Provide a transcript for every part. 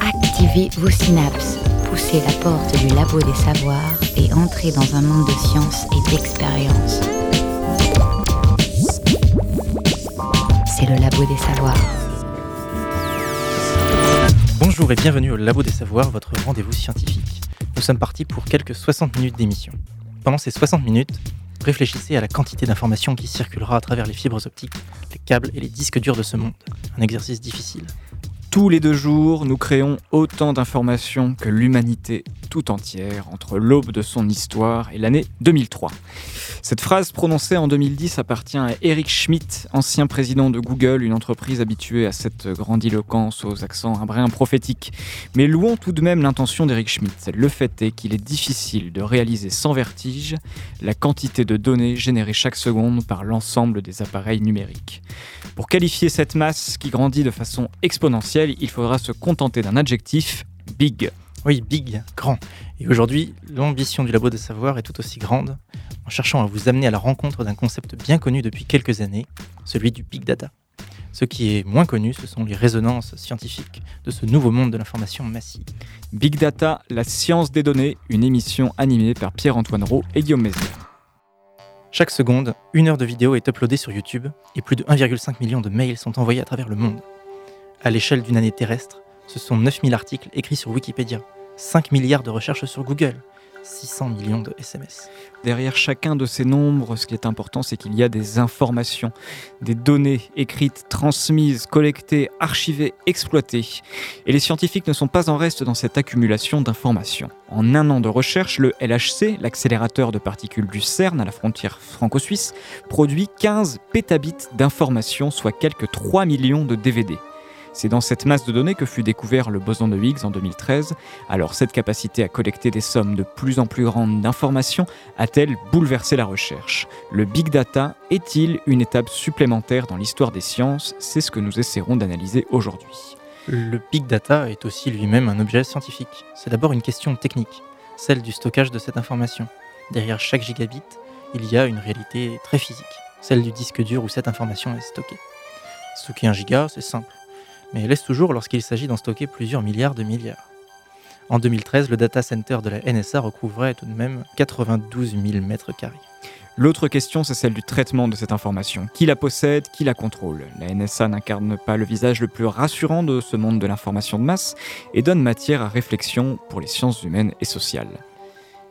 Activez vos synapses, poussez la porte du labo des savoirs et entrez dans un monde de science et d'expérience. C'est le labo des savoirs. Bonjour et bienvenue au Labo des Savoirs, votre rendez-vous scientifique. Nous sommes partis pour quelques 60 minutes d'émission. Pendant ces 60 minutes, réfléchissez à la quantité d'informations qui circulera à travers les fibres optiques, les câbles et les disques durs de ce monde. Un exercice difficile. Tous les deux jours, nous créons autant d'informations que l'humanité tout entière entre l'aube de son histoire et l'année 2003. Cette phrase prononcée en 2010 appartient à Eric Schmidt, ancien président de Google, une entreprise habituée à cette grandiloquence aux accents un prophétiques. Mais louons tout de même l'intention d'Eric Schmidt. Le fait est qu'il est difficile de réaliser sans vertige la quantité de données générées chaque seconde par l'ensemble des appareils numériques. Pour qualifier cette masse qui grandit de façon exponentielle, il faudra se contenter d'un adjectif big. Oui, big, grand. Et aujourd'hui, l'ambition du Labo des Savoirs est tout aussi grande, en cherchant à vous amener à la rencontre d'un concept bien connu depuis quelques années, celui du big data. Ce qui est moins connu, ce sont les résonances scientifiques de ce nouveau monde de l'information massive. Big Data, la science des données, une émission animée par Pierre-Antoine Roux et Guillaume Mézières. Chaque seconde, une heure de vidéo est uploadée sur YouTube et plus de 1,5 million de mails sont envoyés à travers le monde. À l'échelle d'une année terrestre, ce sont 9000 articles écrits sur Wikipédia, 5 milliards de recherches sur Google, 600 millions de SMS. Derrière chacun de ces nombres, ce qui est important, c'est qu'il y a des informations, des données écrites, transmises, collectées, archivées, exploitées. Et les scientifiques ne sont pas en reste dans cette accumulation d'informations. En un an de recherche, le LHC, l'accélérateur de particules du CERN à la frontière franco-suisse, produit 15 pétabits d'informations, soit quelques 3 millions de DVD. C'est dans cette masse de données que fut découvert le boson de Higgs en 2013. Alors cette capacité à collecter des sommes de plus en plus grandes d'informations a-t-elle bouleversé la recherche? Le big data est-il une étape supplémentaire dans l'histoire des sciences? C'est ce que nous essaierons d'analyser aujourd'hui. Le big data est aussi lui-même un objet scientifique. C'est d'abord une question technique, celle du stockage de cette information. Derrière chaque gigabit, il y a une réalité très physique, celle du disque dur où cette information est stockée. Stocker un giga, c'est simple mais laisse toujours lorsqu'il s'agit d'en stocker plusieurs milliards de milliards. En 2013, le data center de la NSA recouvrait tout de même 92 000 mètres carrés. L'autre question, c'est celle du traitement de cette information. Qui la possède, qui la contrôle? La NSA n'incarne pas le visage le plus rassurant de ce monde de l'information de masse et donne matière à réflexion pour les sciences humaines et sociales.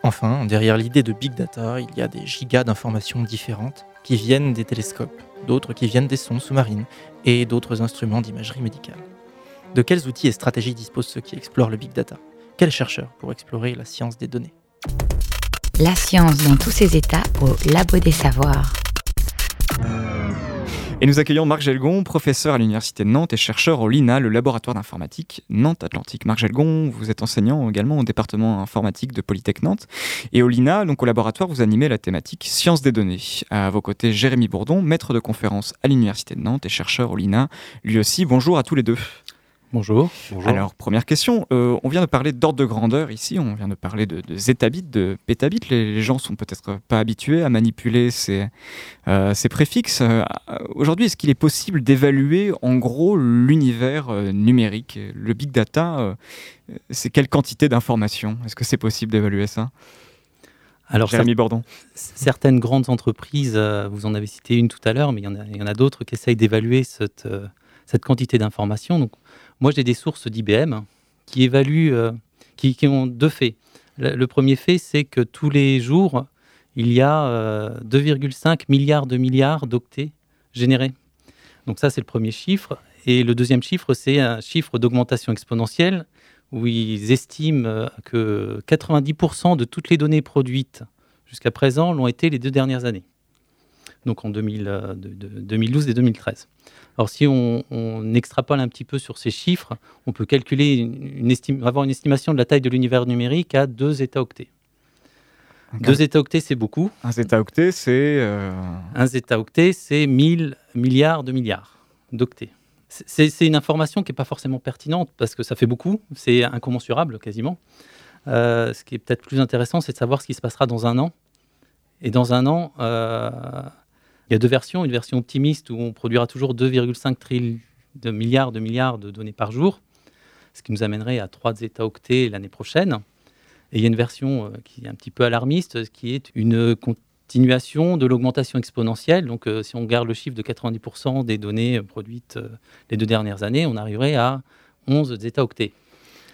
Enfin, derrière l'idée de big data, il y a des gigas d'informations différentes qui viennent des télescopes, d'autres qui viennent des sondes sous-marines et d'autres instruments d'imagerie médicale. De quels outils et stratégies disposent ceux qui explorent le big data? Quels chercheurs pour explorer la science des données? La science dans tous ses états au Labo des Savoirs. Et nous accueillons Marc Gelgon, professeur à l'Université de Nantes et chercheur au LINA, le laboratoire d'informatique Nantes-Atlantique. Marc Gelgon, vous êtes enseignant également au département informatique de Polytech Nantes. Et au LINA, donc au laboratoire, vous animez la thématique sciences des données. À vos côtés, Jérémy Bourdon, maître de conférence à l'Université de Nantes et chercheur au LINA. Lui aussi, bonjour à tous les deux. Bonjour. Alors, première question, euh, on vient de parler d'ordre de grandeur ici, on vient de parler de, zetabits, de pétabits. Les, les, gens sont peut-être pas habitués à manipuler ces, euh, ces préfixes. Euh, aujourd'hui, est-ce qu'il est possible d'évaluer en gros l'univers numérique Le big data, c'est quelle quantité d'informations? Est-ce que c'est possible d'évaluer ça? Alors, Jérémy Bordon. Certaines grandes entreprises, vous en avez cité une tout à l'heure, mais il y en a, a d'autres qui essayent d'évaluer cette, cette quantité d'informations. Donc, moi, j'ai des sources d'IBM qui évaluent, euh, qui, ont deux faits. Le, premier fait, c'est que tous les jours, il y a 2,5 euh, milliards de milliards d'octets générés. Donc ça, c'est le premier chiffre. Et le deuxième chiffre, c'est un chiffre d'augmentation exponentielle où ils estiment euh, que 90% de toutes les données produites jusqu'à présent l'ont été les deux dernières années. Donc en 2012 et 2013. Alors si on, extrapole un petit peu sur ces chiffres, on peut calculer une, avoir une estimation de la taille de l'univers numérique à 2 octets. 2 octets, c'est beaucoup. Un octet, c'est... Euh... Un octet, c'est 1000 milliards de milliards d'octets. C'est une information qui n'est pas forcément pertinente parce que ça fait beaucoup, c'est incommensurable quasiment. Euh, ce qui est peut-être plus intéressant, c'est de savoir ce qui se passera dans un an. Et dans un an, euh, Il y a deux versions, une version optimiste où on produira toujours 2,5 de milliards de milliards de données par jour, ce qui nous amènerait à 3 zeta-octets l'année prochaine. Et il y a une version euh, qui est un petit peu alarmiste, qui est une continuation de l'augmentation exponentielle. Donc, euh, si on garde le chiffre de 90% des données produites euh, les deux dernières années, on arriverait à 11 zeta-octets.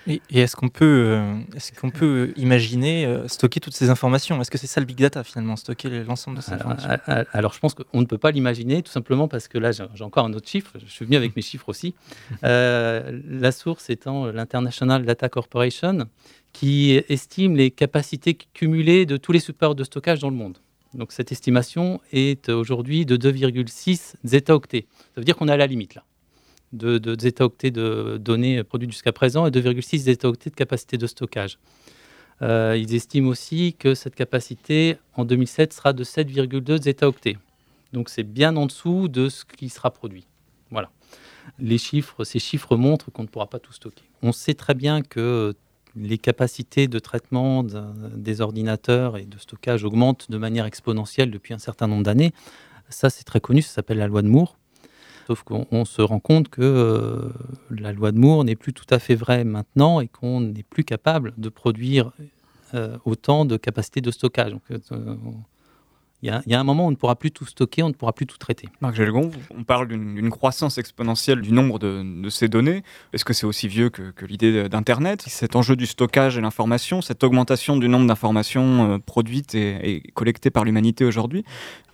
Et, est-ce qu'on peut, euh, est-ce qu'on peut imaginer euh, stocker toutes ces informations? Est-ce que c'est ça le big data finalement, stocker l'ensemble de ces informations? alors, je pense qu'on ne peut pas l'imaginer, tout simplement parce que là, j'ai encore un autre chiffre. Je suis venu avec mes chiffres aussi. Euh, la source étant l'International Data Corporation, qui estime les capacités cumulées de tous les supports de stockage dans le monde. Donc cette estimation est aujourd'hui de 2,6 zeta-octets. Ça veut dire qu'on est à la limite là de, de zeta-octets de données produites jusqu'à présent et 2,6 zeta-octets de capacité de stockage. Euh, ils estiment aussi que cette capacité en 2007 sera de 7,2 zeta-octets. Donc c'est bien en dessous de ce qui sera produit. Voilà. Les chiffres, ces chiffres montrent qu'on ne pourra pas tout stocker. On sait très bien que les capacités de traitement des ordinateurs et de stockage augmentent de manière exponentielle depuis un certain nombre d'années. Ça, c'est très connu, ça s'appelle la loi de Moore. Sauf qu'on se rend compte que euh, la loi de Moore n'est plus tout à fait vraie maintenant et qu'on n'est plus capable de produire euh, autant de capacités de stockage. Euh, il y, a un moment où on ne pourra plus tout stocker, on ne pourra plus tout traiter. Marc Gelgon, on parle d'une croissance exponentielle du nombre de, ces données. Est-ce que c'est aussi vieux que, l'idée d'Internet? Cet enjeu du stockage et l'information, cette augmentation du nombre d'informations euh, produites et, collectées par l'humanité aujourd'hui?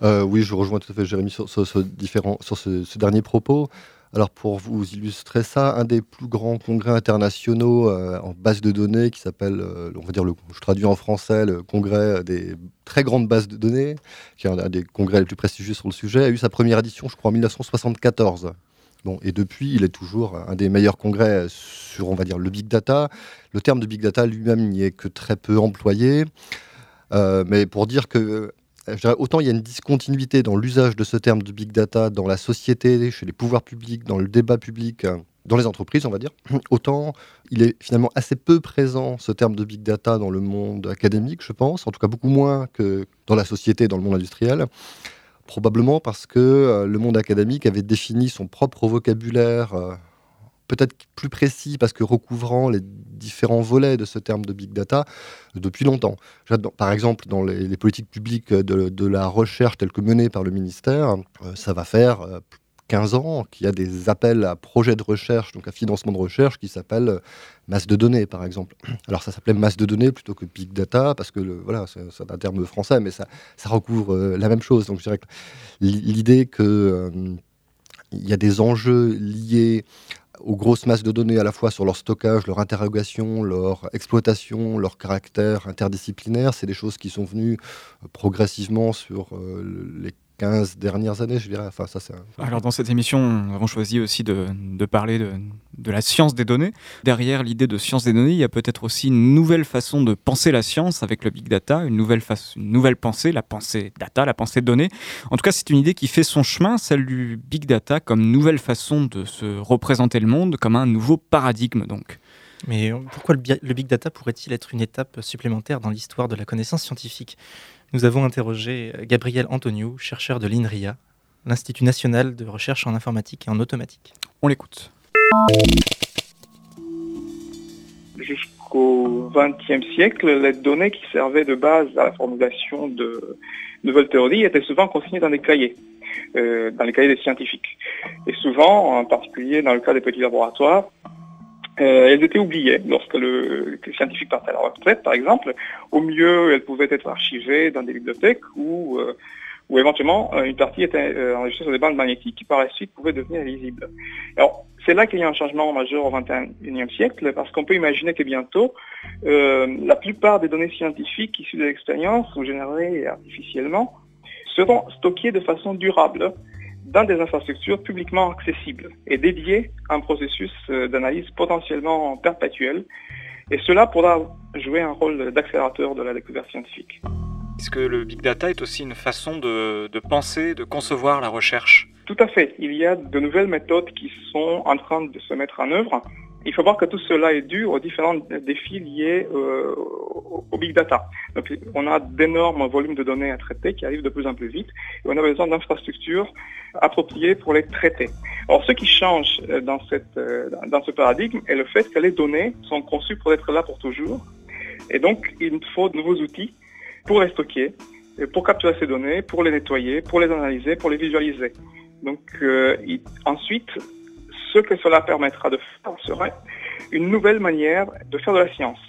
Euh, Oui, je rejoins tout à fait Jérémy sur, ce, différent, sur ce dernier propos. Alors pour vous illustrer ça, un des plus grands congrès internationaux euh, en base de données qui s'appelle, euh, on va dire, le, je traduis en français, le congrès des très grandes bases de données, qui est un des congrès les plus prestigieux sur le sujet, a eu sa première édition, je crois, en 1974. Bon, et depuis, il est toujours un des meilleurs congrès sur, on va dire, le big data. Le terme de big data lui-même n'y est que très peu employé. Euh, mais pour dire que autant il y a une discontinuité dans l'usage de ce terme de big data dans la société, chez les pouvoirs publics, dans le débat public, euh, dans les entreprises, on va dire, autant il est finalement assez peu présent, ce terme de big data, dans le monde académique, je pense, en tout cas beaucoup moins que dans la société, dans le monde industriel. Probablement parce que euh, le monde académique avait défini son propre vocabulaire euh, peut-être plus précis parce que recouvrant les différents volets de ce terme de big data depuis longtemps. Par exemple, dans les, politiques publiques de, la recherche telles que menées par le ministère, euh, ça va faire 15 euh, ans qu'il y a des appels à projets de recherche, donc à financement de recherche, qui s'appellent euh, masse de données, par exemple. Alors ça s'appelait masse de données plutôt que big data, parce que voilà, c'est un terme français, mais ça, recouvre la même chose. Donc je dirais que l'idée qu'il il y a des enjeux liés aux grosses masses de données à la fois sur leur stockage, leur interrogation, leur exploitation, leur caractère interdisciplinaire. C'est des choses qui sont venues euh, progressivement sur euh, les 15 dernières années, je dirais. Enfin, ça, c'est Alors, dans cette émission, nous avons choisi aussi de, parler de, de, la science des données. Derrière l'idée de science des données, il y a peut-être aussi une nouvelle façon de penser la science avec le big data, une nouvelle, une nouvelle pensée, la pensée data, la pensée données. En tout cas, c'est une idée qui fait son chemin, celle du big data, comme nouvelle façon de se représenter le monde, comme un nouveau paradigme, donc. Mais pourquoi le big data pourrait-il être une étape supplémentaire dans l'histoire de la connaissance scientifique? Nous avons interrogé euh, Gabriel Antoniou, chercheur de l'INRIA, l'Institut national de recherche en informatique et en automatique. On l'écoute. Jusqu'au XXe siècle, les données qui servaient de base à la formulation de nouvelles théories étaient souvent consignées dans des cahiers, euh, dans les cahiers des scientifiques. Et souvent, en particulier dans le cas des petits laboratoires, euh, elles étaient oubliées lorsque le, scientifique partait à la retraite, par exemple. Au mieux, elles pouvaient être archivées dans des bibliothèques ou, euh, éventuellement euh, une partie était enregistrée sur des bandes magnétiques qui par la suite pouvaient devenir lisibles. Alors, c'est là qu'il y a un changement majeur au XXIe siècle, parce qu'on peut imaginer que bientôt, la plupart des données scientifiques issues de l'expérience ou générées artificiellement seront stockées de façon durable dans des infrastructures publiquement accessibles et dédiées à un processus euh, d'analyse potentiellement perpétuel. Et cela pourra jouer un rôle d'accélérateur de la découverte scientifique. Est-ce que le big data est aussi une façon de, penser, de concevoir la recherche? Tout à fait. Il y a de nouvelles méthodes qui sont en train de se mettre en œuvre Il faut voir que tout cela est dû aux différents défis liés euh, au big data. Donc, on a d'énormes volumes de données à traiter qui arrivent de plus en plus vite et on a besoin d'infrastructures appropriées pour les traiter. Alors, ce qui change euh, dans, cette, euh, dans ce paradigme est le fait que les données sont conçues pour être là pour toujours et donc il faut de nouveaux outils pour les stocker, pour capturer ces données, pour les nettoyer, pour les analyser, pour les visualiser. Donc ensuite, ce que cela permettra de faire serait une nouvelle manière de faire de la science.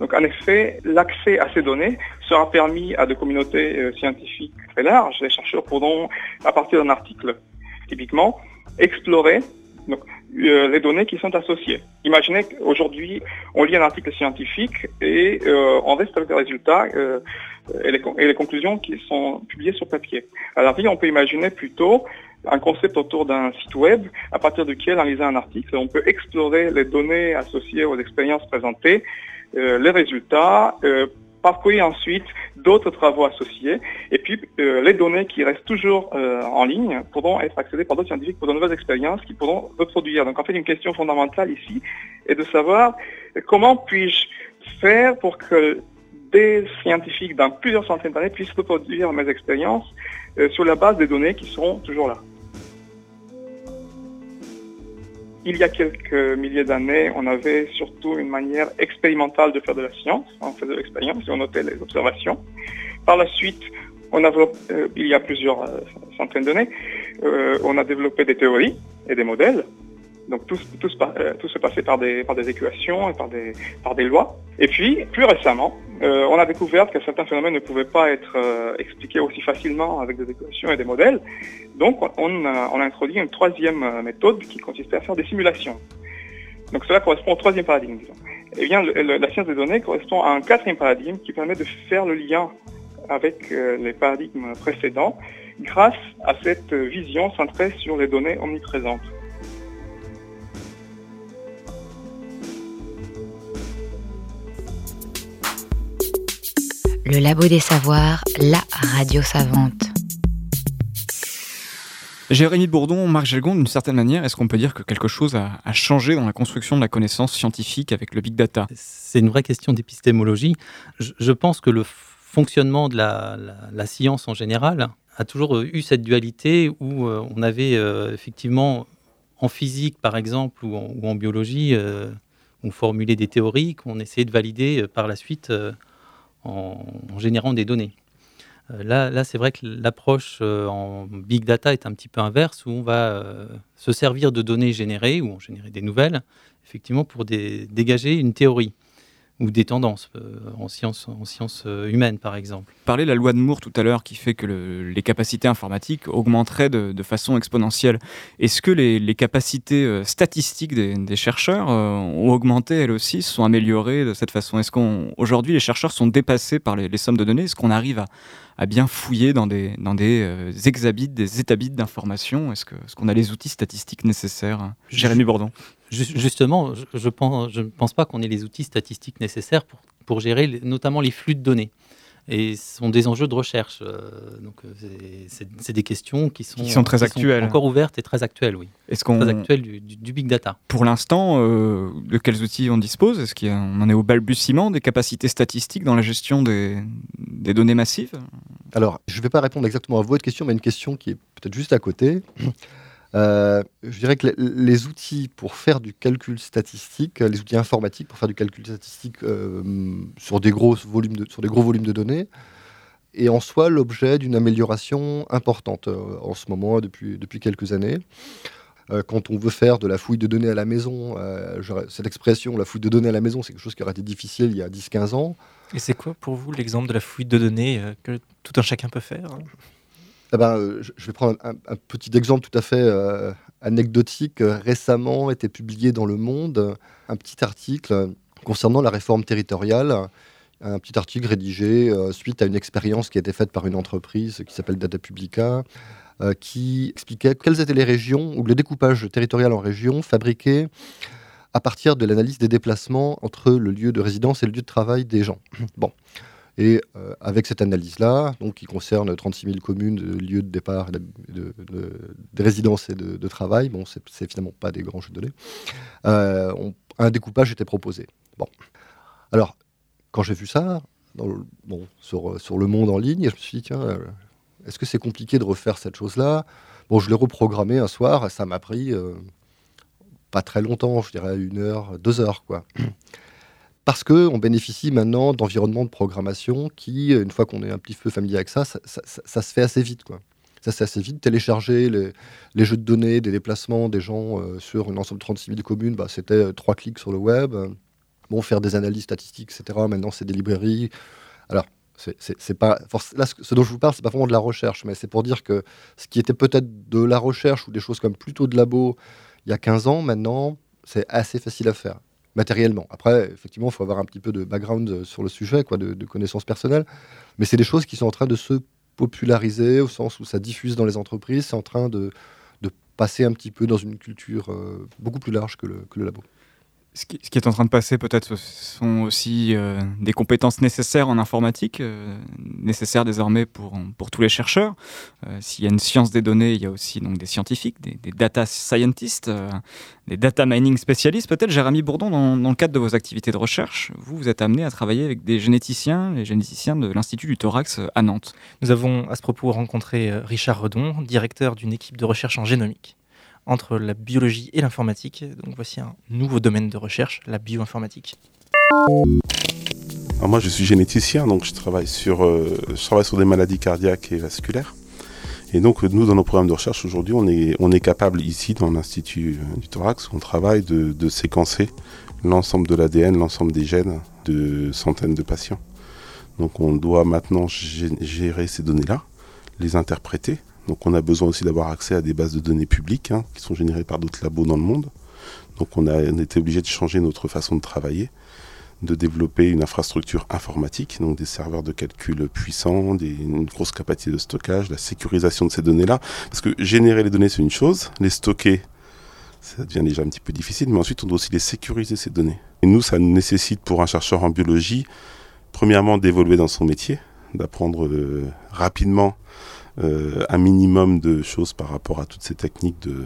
Donc en effet, l'accès à ces données sera permis à des communautés euh, scientifiques très larges. Les chercheurs pourront, à partir d'un article, typiquement, explorer euh, les données qui sont associées. Imaginez qu'aujourd'hui, on lit un article scientifique et euh, on reste avec les résultats et les, et, les, conclusions qui sont publiées sur papier. À l'avenir, on peut imaginer plutôt un concept autour d'un site web à partir duquel, en lisant un article, on peut explorer les données associées aux expériences présentées, euh, les résultats, euh, parcourir ensuite d'autres travaux associés, et puis euh, les données qui restent toujours euh, en ligne pourront être accédées par d'autres scientifiques pour de nouvelles expériences qui pourront reproduire. Donc en fait, une question fondamentale ici est de savoir comment puis-je faire pour que des scientifiques dans plusieurs centaines d'années puissent reproduire mes expériences euh, sur la base des données qui seront toujours là. Il y a quelques milliers d'années, on avait surtout une manière expérimentale de faire de la science. On faisait de l'expérience et on notait les observations. Par la suite, euh, il y a plusieurs euh, centaines d'années, on a développé des théories et des modèles donc tout, tout, se, euh, tout se passait par des, équations et par des, lois. Et puis, plus récemment, euh, on a découvert que certains phénomènes ne pouvaient pas être euh, expliqués aussi facilement avec des équations et des modèles. Donc on a, introduit une troisième méthode qui consistait à faire des simulations. Donc cela correspond au troisième paradigme, disons. Eh bien, la science des données correspond à un quatrième paradigme qui permet de faire le lien avec les paradigmes précédents grâce à cette vision centrée sur les données omniprésentes. Le Labo des Savoirs, la radio savante. Jérémy Bourdon, Marc Gelgon, d'une certaine manière, est-ce qu'on peut dire que quelque chose a, changé dans la construction de la connaissance scientifique avec le big data? C'est une vraie question d'épistémologie. Je, pense que le fonctionnement de la, science en général a toujours eu cette dualité où euh, on avait euh, effectivement en physique, par exemple, ou en, biologie, euh, on formulait des théories qu'on essayait de valider par la suite en, générant des données. Euh, là, là c'est vrai que l'approche euh, en big data est un petit peu inverse, où on va euh, se servir de données générées, ou en générer des nouvelles, effectivement, pour dégager une théorie ou des tendances euh, en sciences en sciences euh, humaines, par exemple. Vous parlez de la loi de Moore tout à l'heure qui fait que les capacités informatiques augmenteraient de, façon exponentielle. Est-ce que les, capacités euh, statistiques des, chercheurs ont augmenté elles aussi, se sont améliorées de cette façon? Est-ce qu'aujourd'hui les chercheurs sont dépassés par les, sommes de données? Est-ce qu'on arrive à, bien fouiller dans des, dans des exabits, des étabits d'informations? Est-ce qu'on a les outils statistiques nécessaires? Jérémy Bourdon Justement, je ne pense, je pense pas qu'on ait les outils statistiques nécessaires pour, pour gérer notamment les flux de données. Et ce sont des enjeux de recherche. Euh, donc, euh, c'est des questions qui sont, qui sont très actuelles. encore ouvertes et très actuelles, oui. Est-ce qu'on... Très actuelles du, du, big data. Pour l'instant, euh, de quels outils on dispose? Est-ce qu'on en est au balbutiement des capacités statistiques dans la gestion des, des données massives? Alors, je ne vais pas répondre exactement à votre question, mais une question qui est peut-être juste à côté. Euh, je dirais que les, outils pour faire du calcul statistique, les outils informatiques pour faire du calcul statistique euh, sur, des gros volumes de, sur des gros volumes de données, est en soi l'objet d'une amélioration importante euh, en ce moment, depuis, depuis quelques années. quand on veut faire de la fouille de données à la maison, cette expression, la fouille de données à la maison, c'est quelque chose qui aurait été difficile il y a 10-15 ans. Et c'est quoi pour vous l'exemple de la fouille de données que tout un chacun peut faire eh ben, euh, je vais prendre un, petit exemple tout à fait euh, anecdotique. Récemment a été publié dans Le Monde un petit article concernant la réforme territoriale. Un petit article rédigé euh, suite à une expérience qui a été faite par une entreprise qui s'appelle Data Publica, qui expliquait quelles étaient les régions ou le découpage territorial en régions fabriqué à partir de l'analyse des déplacements entre le lieu de résidence et le lieu de travail des gens. Bon. Et euh, avec cette analyse-là, qui concerne 36 000 communes, de lieux de départ, de, de, résidence et de, travail, bon, c'est finalement pas des grands jeux de données, euh, un découpage était proposé. Bon. Alors, quand j'ai vu ça, bon, sur, sur, le monde en ligne, je me suis dit, tiens, euh, est-ce que c'est compliqué de refaire cette chose-là? Bon, je l'ai reprogrammé un soir, ça m'a pris pas très longtemps, je dirais une heure, deux heures, quoi. Parce qu'on bénéficie maintenant d'environnements de programmation qui, une fois qu'on est un petit peu familier avec ça, ça, se fait assez vite. Quoi. Ça se fait assez vite. Télécharger les, jeux de données, des déplacements des gens euh, sur une ensemble de 36 000 communes, bah, c'était euh, trois clics sur le web. Bon, faire des analyses statistiques, etc. Maintenant, c'est des librairies. Alors, c'est pas là ce dont je vous parle c'est pas vraiment de la recherche mais c'est pour dire que ce qui était peut-être de la recherche ou des choses comme plutôt de labo il y a 15 ans maintenant c'est assez facile à faire matériellement. Après, effectivement, il faut avoir un petit peu de background euh, sur le sujet, quoi, de, connaissances personnelles. Mais c'est des choses qui sont en train de se populariser au sens où ça diffuse dans les entreprises. C'est en train de, passer un petit peu dans une culture euh, beaucoup plus large que le labo ce qui, est en train de passer, peut-être, sont aussi euh, des compétences nécessaires en informatique, euh, nécessaires désormais pour, pour tous les chercheurs. Euh, s'il y a une science des données, il y a aussi donc, des scientifiques, des, data scientists, des data mining spécialistes. Peut-être, Jérémy Bourdon, dans, dans, le cadre de vos activités de recherche, vous, vous êtes amené à travailler avec des généticiens, les généticiens de l'Institut du Thorax à Nantes. Nous avons à ce propos rencontré Richard Redon, directeur d'une équipe de recherche en génomique entre la biologie et l'informatique. Donc voici un nouveau domaine de recherche, la bioinformatique. moi, je suis généticien, donc je travaille sur, euh, je travaille sur des maladies cardiaques et vasculaires. Et donc, nous, dans nos programmes de recherche aujourd'hui, on est, capable ici, dans l'Institut du thorax, on travaille de, de séquencer l'ensemble de l'ADN, l'ensemble des gènes de centaines de patients. Donc, on doit maintenant gérer ces données-là, les interpréter, donc on a besoin aussi d'avoir accès à des bases de données publiques hein, qui sont générées par d'autres labos dans le monde. Donc on a été obligé de changer notre façon de travailler, de développer une infrastructure informatique, donc des serveurs de calcul puissants, une grosse capacité de stockage, la sécurisation de ces données-là. Parce que générer les données, c'est une chose, les stocker, ça devient déjà un petit peu difficile, mais ensuite on doit aussi les sécuriser, ces données. Et nous, ça nécessite pour un chercheur en biologie, premièrement, d'évoluer dans son métier, d'apprendre euh, rapidement euh, un minimum de choses par rapport à toutes ces techniques de,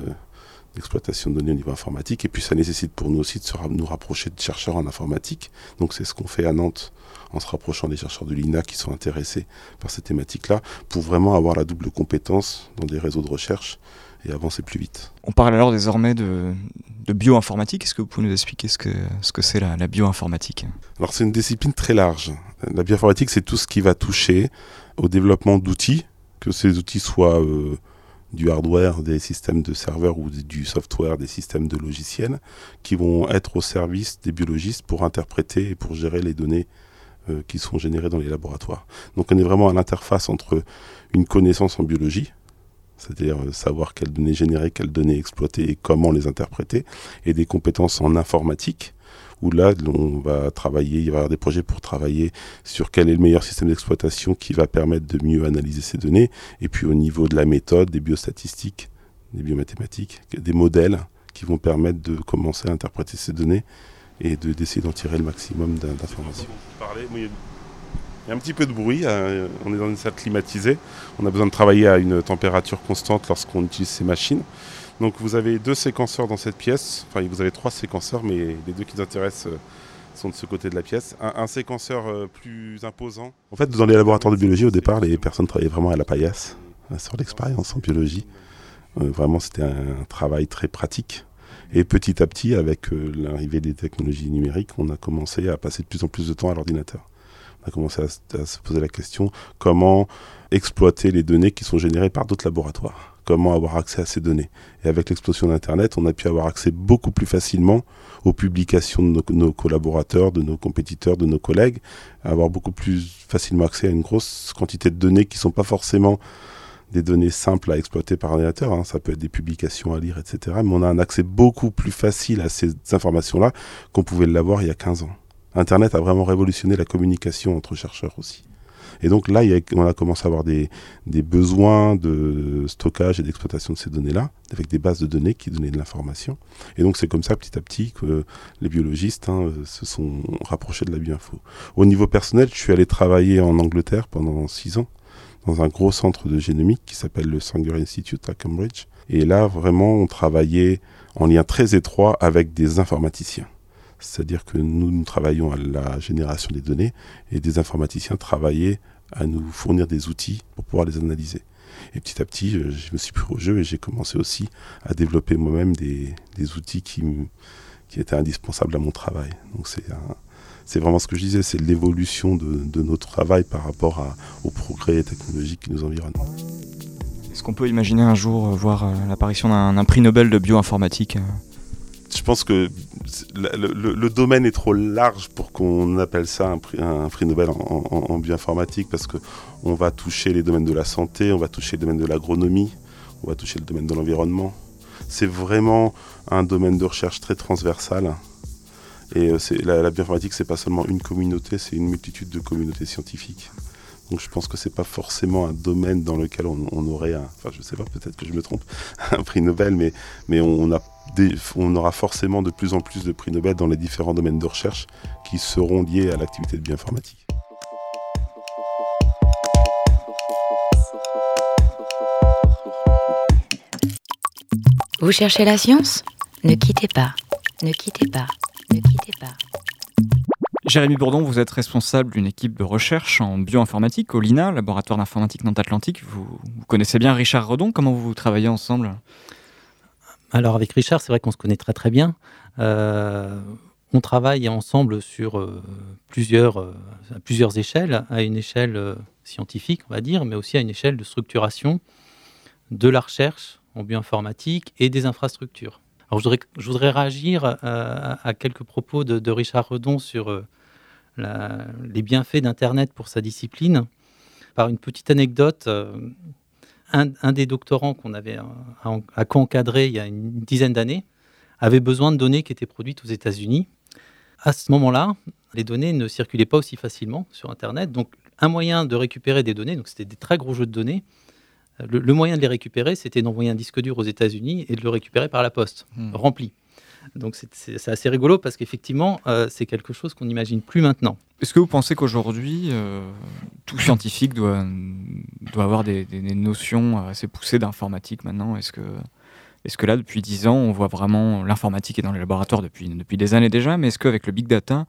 d'exploitation de données au niveau informatique. Et puis ça nécessite pour nous aussi de se nous rapprocher de chercheurs en informatique. Donc c'est ce qu'on fait à Nantes en se rapprochant des chercheurs de l'INA qui sont intéressés par ces thématiques-là, pour vraiment avoir la double compétence dans des réseaux de recherche et avancer plus vite. On parle alors désormais de, bioinformatique. Est-ce que vous pouvez nous expliquer ce que ce que c'est la, la bioinformatique? Alors c'est une discipline très large. La bioinformatique, c'est tout ce qui va toucher au développement d'outils que ces outils soient euh, du hardware, des systèmes de serveurs ou du software, des systèmes de logiciels, qui vont être au service des biologistes pour interpréter et pour gérer les données euh, qui sont générées dans les laboratoires. Donc on est vraiment à l'interface entre une connaissance en biologie, c'est-à-dire euh, savoir quelles données générer, quelles données exploiter et comment les interpréter, et des compétences en informatique, où là, on va travailler, il va y avoir des projets pour travailler sur quel est le meilleur système d'exploitation qui va permettre de mieux analyser ces données, et puis au niveau de la méthode, des biostatistiques, des biomathématiques, des modèles qui vont permettre de commencer à interpréter ces données et d'essayer d'en tirer le maximum d'informations. Il y a un petit peu de bruit, euh, on est dans une salle climatisée, on a besoin de travailler à une température constante lorsqu'on utilise ces machines. Donc vous avez deux séquenceurs dans cette pièce, enfin vous avez trois séquenceurs, mais les deux qui nous intéressent euh, sont de ce côté de la pièce. Un, séquenceur euh, plus imposant. En fait, dans les laboratoires de biologie, au départ, les personnes travaillaient vraiment à la paillasse, euh, sur l'expérience en biologie. vraiment, c'était un travail très pratique. Et petit à petit, avec l'arrivée des technologies numériques, on a commencé à passer de plus en plus de temps à l'ordinateur. On a commencé à se poser la question comment exploiter les données qui sont générées par d'autres laboratoires? Comment avoir accès à ces données. Et avec l'explosion d'Internet, on a pu avoir accès beaucoup plus facilement aux publications de nos, collaborateurs, de nos compétiteurs, de nos collègues, avoir beaucoup plus facilement accès à une grosse quantité de données qui ne sont pas forcément des données simples à exploiter par ordinateur, hein. ça peut être des publications à lire, etc. Mais on a un accès beaucoup plus facile à ces informations-là qu'on pouvait l'avoir il y a 15 ans. Internet a vraiment révolutionné la communication entre chercheurs aussi. Et donc là, on a commencé à avoir des, besoins de stockage et d'exploitation de ces données-là, avec des bases de données qui donnaient de l'information. Et donc c'est comme ça, petit à petit, que les biologistes hein, se sont rapprochés de la bioinfo. Au niveau personnel, je suis allé travailler en Angleterre pendant six ans, dans un gros centre de génomique qui s'appelle le Sanger Institute à Cambridge. Et là, vraiment, on travaillait en lien très étroit avec des informaticiens. C'est-à-dire que nous, nous travaillons à la génération des données et des informaticiens travaillaient à nous fournir des outils pour pouvoir les analyser. Et petit à petit, euh, je me suis pris au jeu et j'ai commencé aussi à développer moi-même des, outils qui, étaient indispensables à mon travail. Donc c'est c'est vraiment ce que je disais, c'est l'évolution de, notre travail par rapport à, aux progrès technologiques qui nous environnent. Est-ce qu'on peut imaginer un jour euh, voir euh, l'apparition d'un prix Nobel de bioinformatique je pense que le, domaine est trop large pour qu'on appelle ça un prix, Nobel en, bioinformatique parce qu'on va toucher les domaines de la santé, on va toucher le domaine de l'agronomie, on va toucher le domaine de l'environnement. C'est vraiment un domaine de recherche très transversal. Et euh, la, la bioinformatique, c'est pas seulement une communauté, c'est une multitude de communautés scientifiques. Donc je pense que c'est pas forcément un domaine dans lequel on, aurait, un, enfin je sais pas, peut-être que je me trompe, un prix Nobel, mais, mais on, on aura forcément de plus en plus de prix Nobel dans les différents domaines de recherche qui seront liés à l'activité de bioinformatique. Vous cherchez la science? Ne quittez pas, ne quittez pas, ne quittez pas. Jérémy Bourdon, vous êtes responsable d'une équipe de recherche en bioinformatique au LINA, Laboratoire d'informatique Nantes-Atlantique. Vous, vous, connaissez bien Richard Redon. Comment vous travaillez ensemble? Alors avec Richard, c'est vrai qu'on se connaît très très bien. Euh, on travaille ensemble sur euh, plusieurs, euh, plusieurs échelles, à une échelle scientifique, on va dire, mais aussi à une échelle de structuration de la recherche en bioinformatique et des infrastructures. Alors, je voudrais, je voudrais réagir à, quelques propos de, Richard Redon sur les bienfaits d'Internet pour sa discipline. Par une petite anecdote, euh, un, des doctorants qu'on avait à, à co-encadrer il y a une dizaine d'années avait besoin de données qui étaient produites aux États-Unis. À ce moment-là, les données ne circulaient pas aussi facilement sur Internet. Donc, un moyen de récupérer des données, donc c'était des très gros jeux de données, le, moyen de les récupérer, c'était d'envoyer un disque dur aux États-Unis et de le récupérer par la poste, hmm. rempli. Donc c'est assez rigolo parce qu'effectivement, euh, c'est quelque chose qu'on n'imagine plus maintenant. Est-ce que vous pensez qu'aujourd'hui, euh, tout scientifique doit, doit avoir des, notions assez poussées d'informatique maintenant? Est-ce que, est que là, depuis 10 ans, on voit vraiment l'informatique est dans les laboratoires depuis, depuis des années déjà, mais est-ce qu'avec le big data,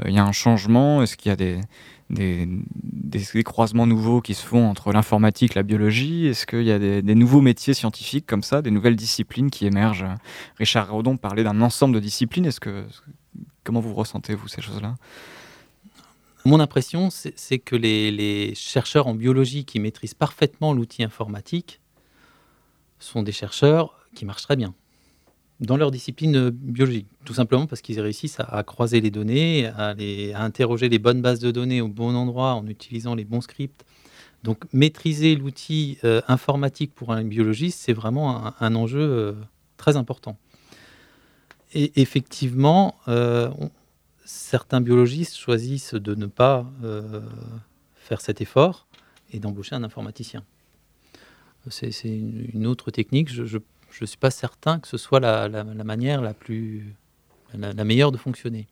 euh, il y a un changement? Est-ce qu'il y a des, des, croisements nouveaux qui se font entre l'informatique, la biologie. Est-ce qu'il y a des, nouveaux métiers scientifiques comme ça, des nouvelles disciplines qui émergent? Richard Rodon parlait d'un ensemble de disciplines. Est-ce que comment vous ressentez vous ces choses-là? Mon impression, c'est que les, les, chercheurs en biologie qui maîtrisent parfaitement l'outil informatique sont des chercheurs qui marchent très bien dans leur discipline euh, biologique, tout simplement parce qu'ils réussissent à, croiser les données, à, interroger les bonnes bases de données au bon endroit en utilisant les bons scripts. Donc maîtriser l'outil euh, informatique pour un biologiste, c'est vraiment un, enjeu euh, très important. Et effectivement, certains biologistes choisissent de ne pas faire cet effort et d'embaucher un informaticien. C'est une, autre technique. Ne suis pas certain que ce soit la, manière la plus la, meilleure de fonctionner.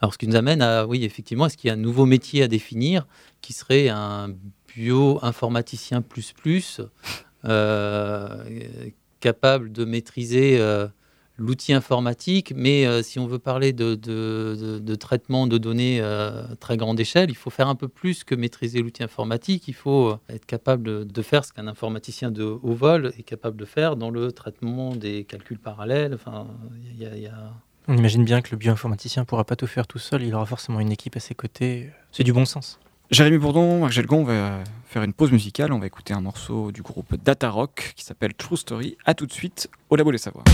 Alors, ce qui nous amène à, oui, effectivement, est-ce qu'il y a un nouveau métier à définir qui serait un bio-informaticien plus plus, euh, capable de maîtriser euh, l'outil informatique, mais euh, si on veut parler de, traitement de données euh, très grande échelle, il faut faire un peu plus que maîtriser l'outil informatique. Il faut euh, être capable de, faire ce qu'un informaticien de haut vol est capable de faire dans le traitement des calculs parallèles. Enfin, On imagine bien que le bioinformaticien ne pourra pas tout faire tout seul, il aura forcément une équipe à ses côtés. C'est du bon sens. Jérémy Bourdon, Marc Gelgon, on va faire une pause musicale. On va écouter un morceau du groupe Data Rock qui s'appelle True Story. A tout de suite au Labo des Savoirs.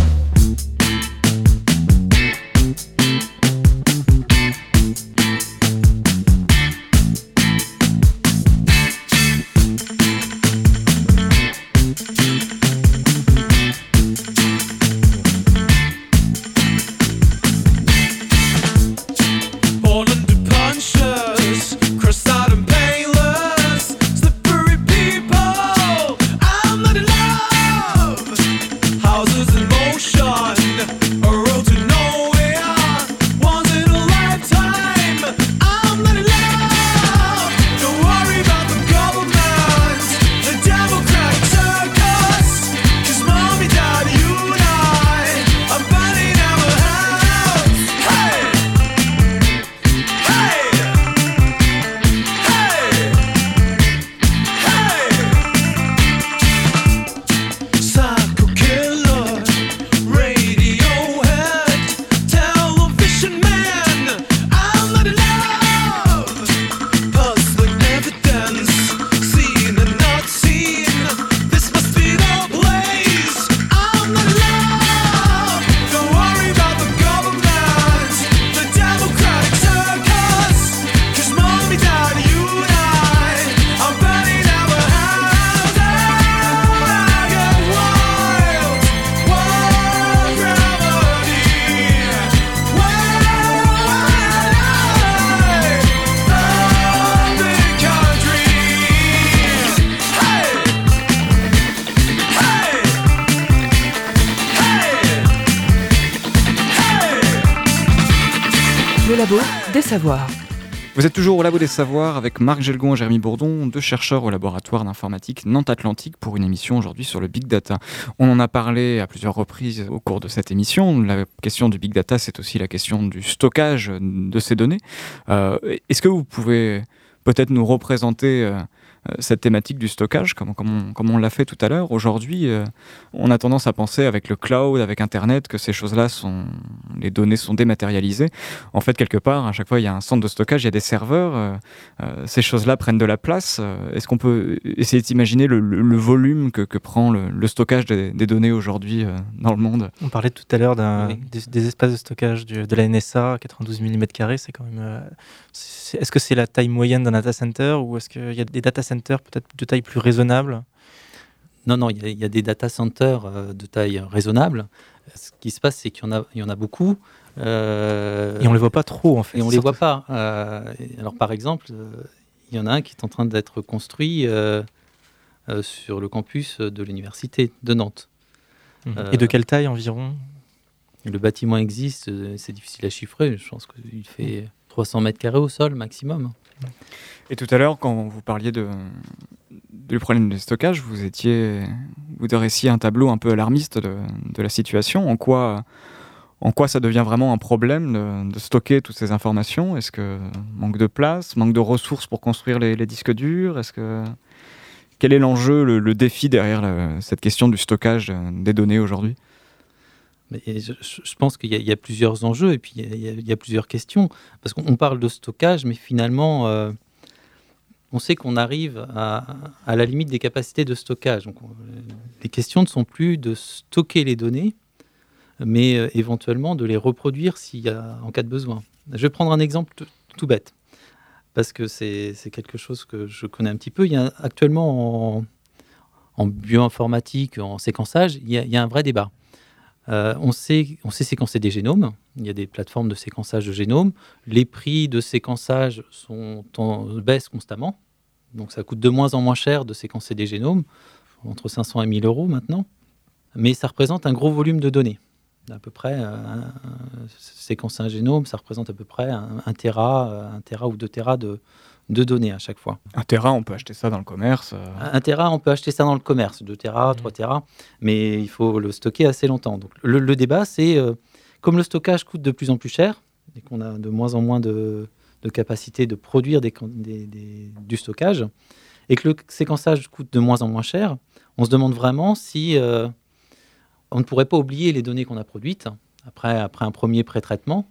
Des Savoirs avec Marc Gelgon et Jérémy Bourdon, deux chercheurs au laboratoire d'informatique Nantes-Atlantique pour une émission aujourd'hui sur le Big Data. On en a parlé à plusieurs reprises au cours de cette émission. La question du Big Data, c'est aussi la question du stockage de ces données. Euh, Est-ce que vous pouvez peut-être nous représenter euh, cette thématique du stockage, comme, comme on, comme on l'a fait tout à l'heure. Aujourd'hui, euh, on a tendance à penser avec le cloud, avec Internet, que ces choses-là sont, les données sont dématérialisées. En fait, quelque part, à chaque fois, il y a un centre de stockage, il y a des serveurs. euh, euh, ces choses-là prennent de la place. Euh, Est-ce qu'on peut essayer d'imaginer le, le- le volume que, que prend le, le stockage des, des données aujourd'hui euh, dans le monde? On parlait tout à l'heure Oui. des, des espaces de stockage du- de la NSA, 92 mm, c'est quand même. euh, Est-ce que c'est la taille moyenne d'un data center ou est-ce qu'il y a des data centers peut-être de taille plus raisonnable? Non, non, il y, a- il y a des data centers euh, de taille raisonnable. Ce qui se passe, c'est qu'il y, en a- il y en a beaucoup. euh, Et on les voit pas trop en fait. et on Ils les voit pas. Euh, alors, par exemple, il y en a un qui est en train d'être construit euh, sur le campus de l'université de Nantes. Euh, Et de quelle taille environ? Le bâtiment existe, c'est difficile à chiffrer. Je pense qu'il fait 300 mètres carrés au sol maximum. Et tout à l'heure, quand vous parliez de, du problème du stockage, vous étiez, vous dressiez un tableau un peu alarmiste de, de la situation. En quoi, en quoi ça devient vraiment un problème de, de stocker toutes ces informations? Est-ce que manque de place, manque de ressources pour construire les, disques durs? Est-ce que quel est l'enjeu, le, défi derrière cette question du stockage des données aujourd'hui? Je, pense qu'il y, a- plusieurs enjeux et puis il y a- plusieurs questions. Parce qu'on on parle de stockage, mais finalement, euh, on sait qu'on arrive à, la limite des capacités de stockage. Donc, on- les questions ne sont plus de stocker les données, mais euh, éventuellement de les reproduire y a, en cas de besoin. Je vais prendre un exemple tout, bête, parce que c'est quelque chose que je connais un petit peu. Actuellement en, bioinformatique, en séquençage, il y a un vrai débat. Euh, on, sait, séquencer des génomes. Il y a des plateformes de séquençage de génomes. Les prix de séquençage sont en baisse constamment. Donc ça coûte de moins en moins cher de séquencer des génomes, entre 500 et 1000 euros maintenant. Mais ça représente un gros volume de données. À peu près, euh, séquencer un génome, ça représente à peu près un, un téra, euh, un ou deux téras de, de données à chaque fois. Un Tera, on peut acheter ça dans le commerce. euh, Un Tera, on peut acheter ça dans le commerce, 2 Tera, Mhm. 3 Tera, mais il faut le stocker assez longtemps. Donc le, le débat, c'est euh, comme le stockage coûte de plus en plus cher et qu'on a de moins en moins de, de capacité de produire des, can- des- des- du stockage et que le séquençage coûte de moins en moins cher, on se demande vraiment si euh, on ne pourrait pas oublier les données qu'on a produites après, après un premier pré-traitement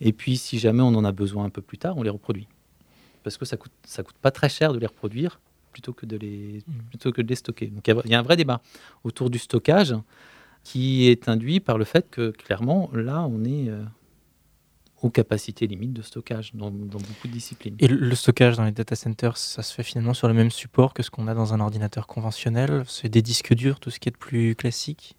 et puis si jamais on en a besoin un peu plus tard, on les reproduit. Parce que ça coûte, ça coûte pas très cher de les reproduire plutôt que de les, plutôt que de les stocker. Donc il y a- il y, a un vrai débat autour du stockage qui est induit par le fait que clairement, là, on est euh, aux capacités limites de stockage dans, dans beaucoup de disciplines. Et le- le stockage dans les data centers, ça se fait finalement sur le même support que ce qu'on a dans un ordinateur conventionnel? C'est des disques durs, tout ce qui est de plus classique?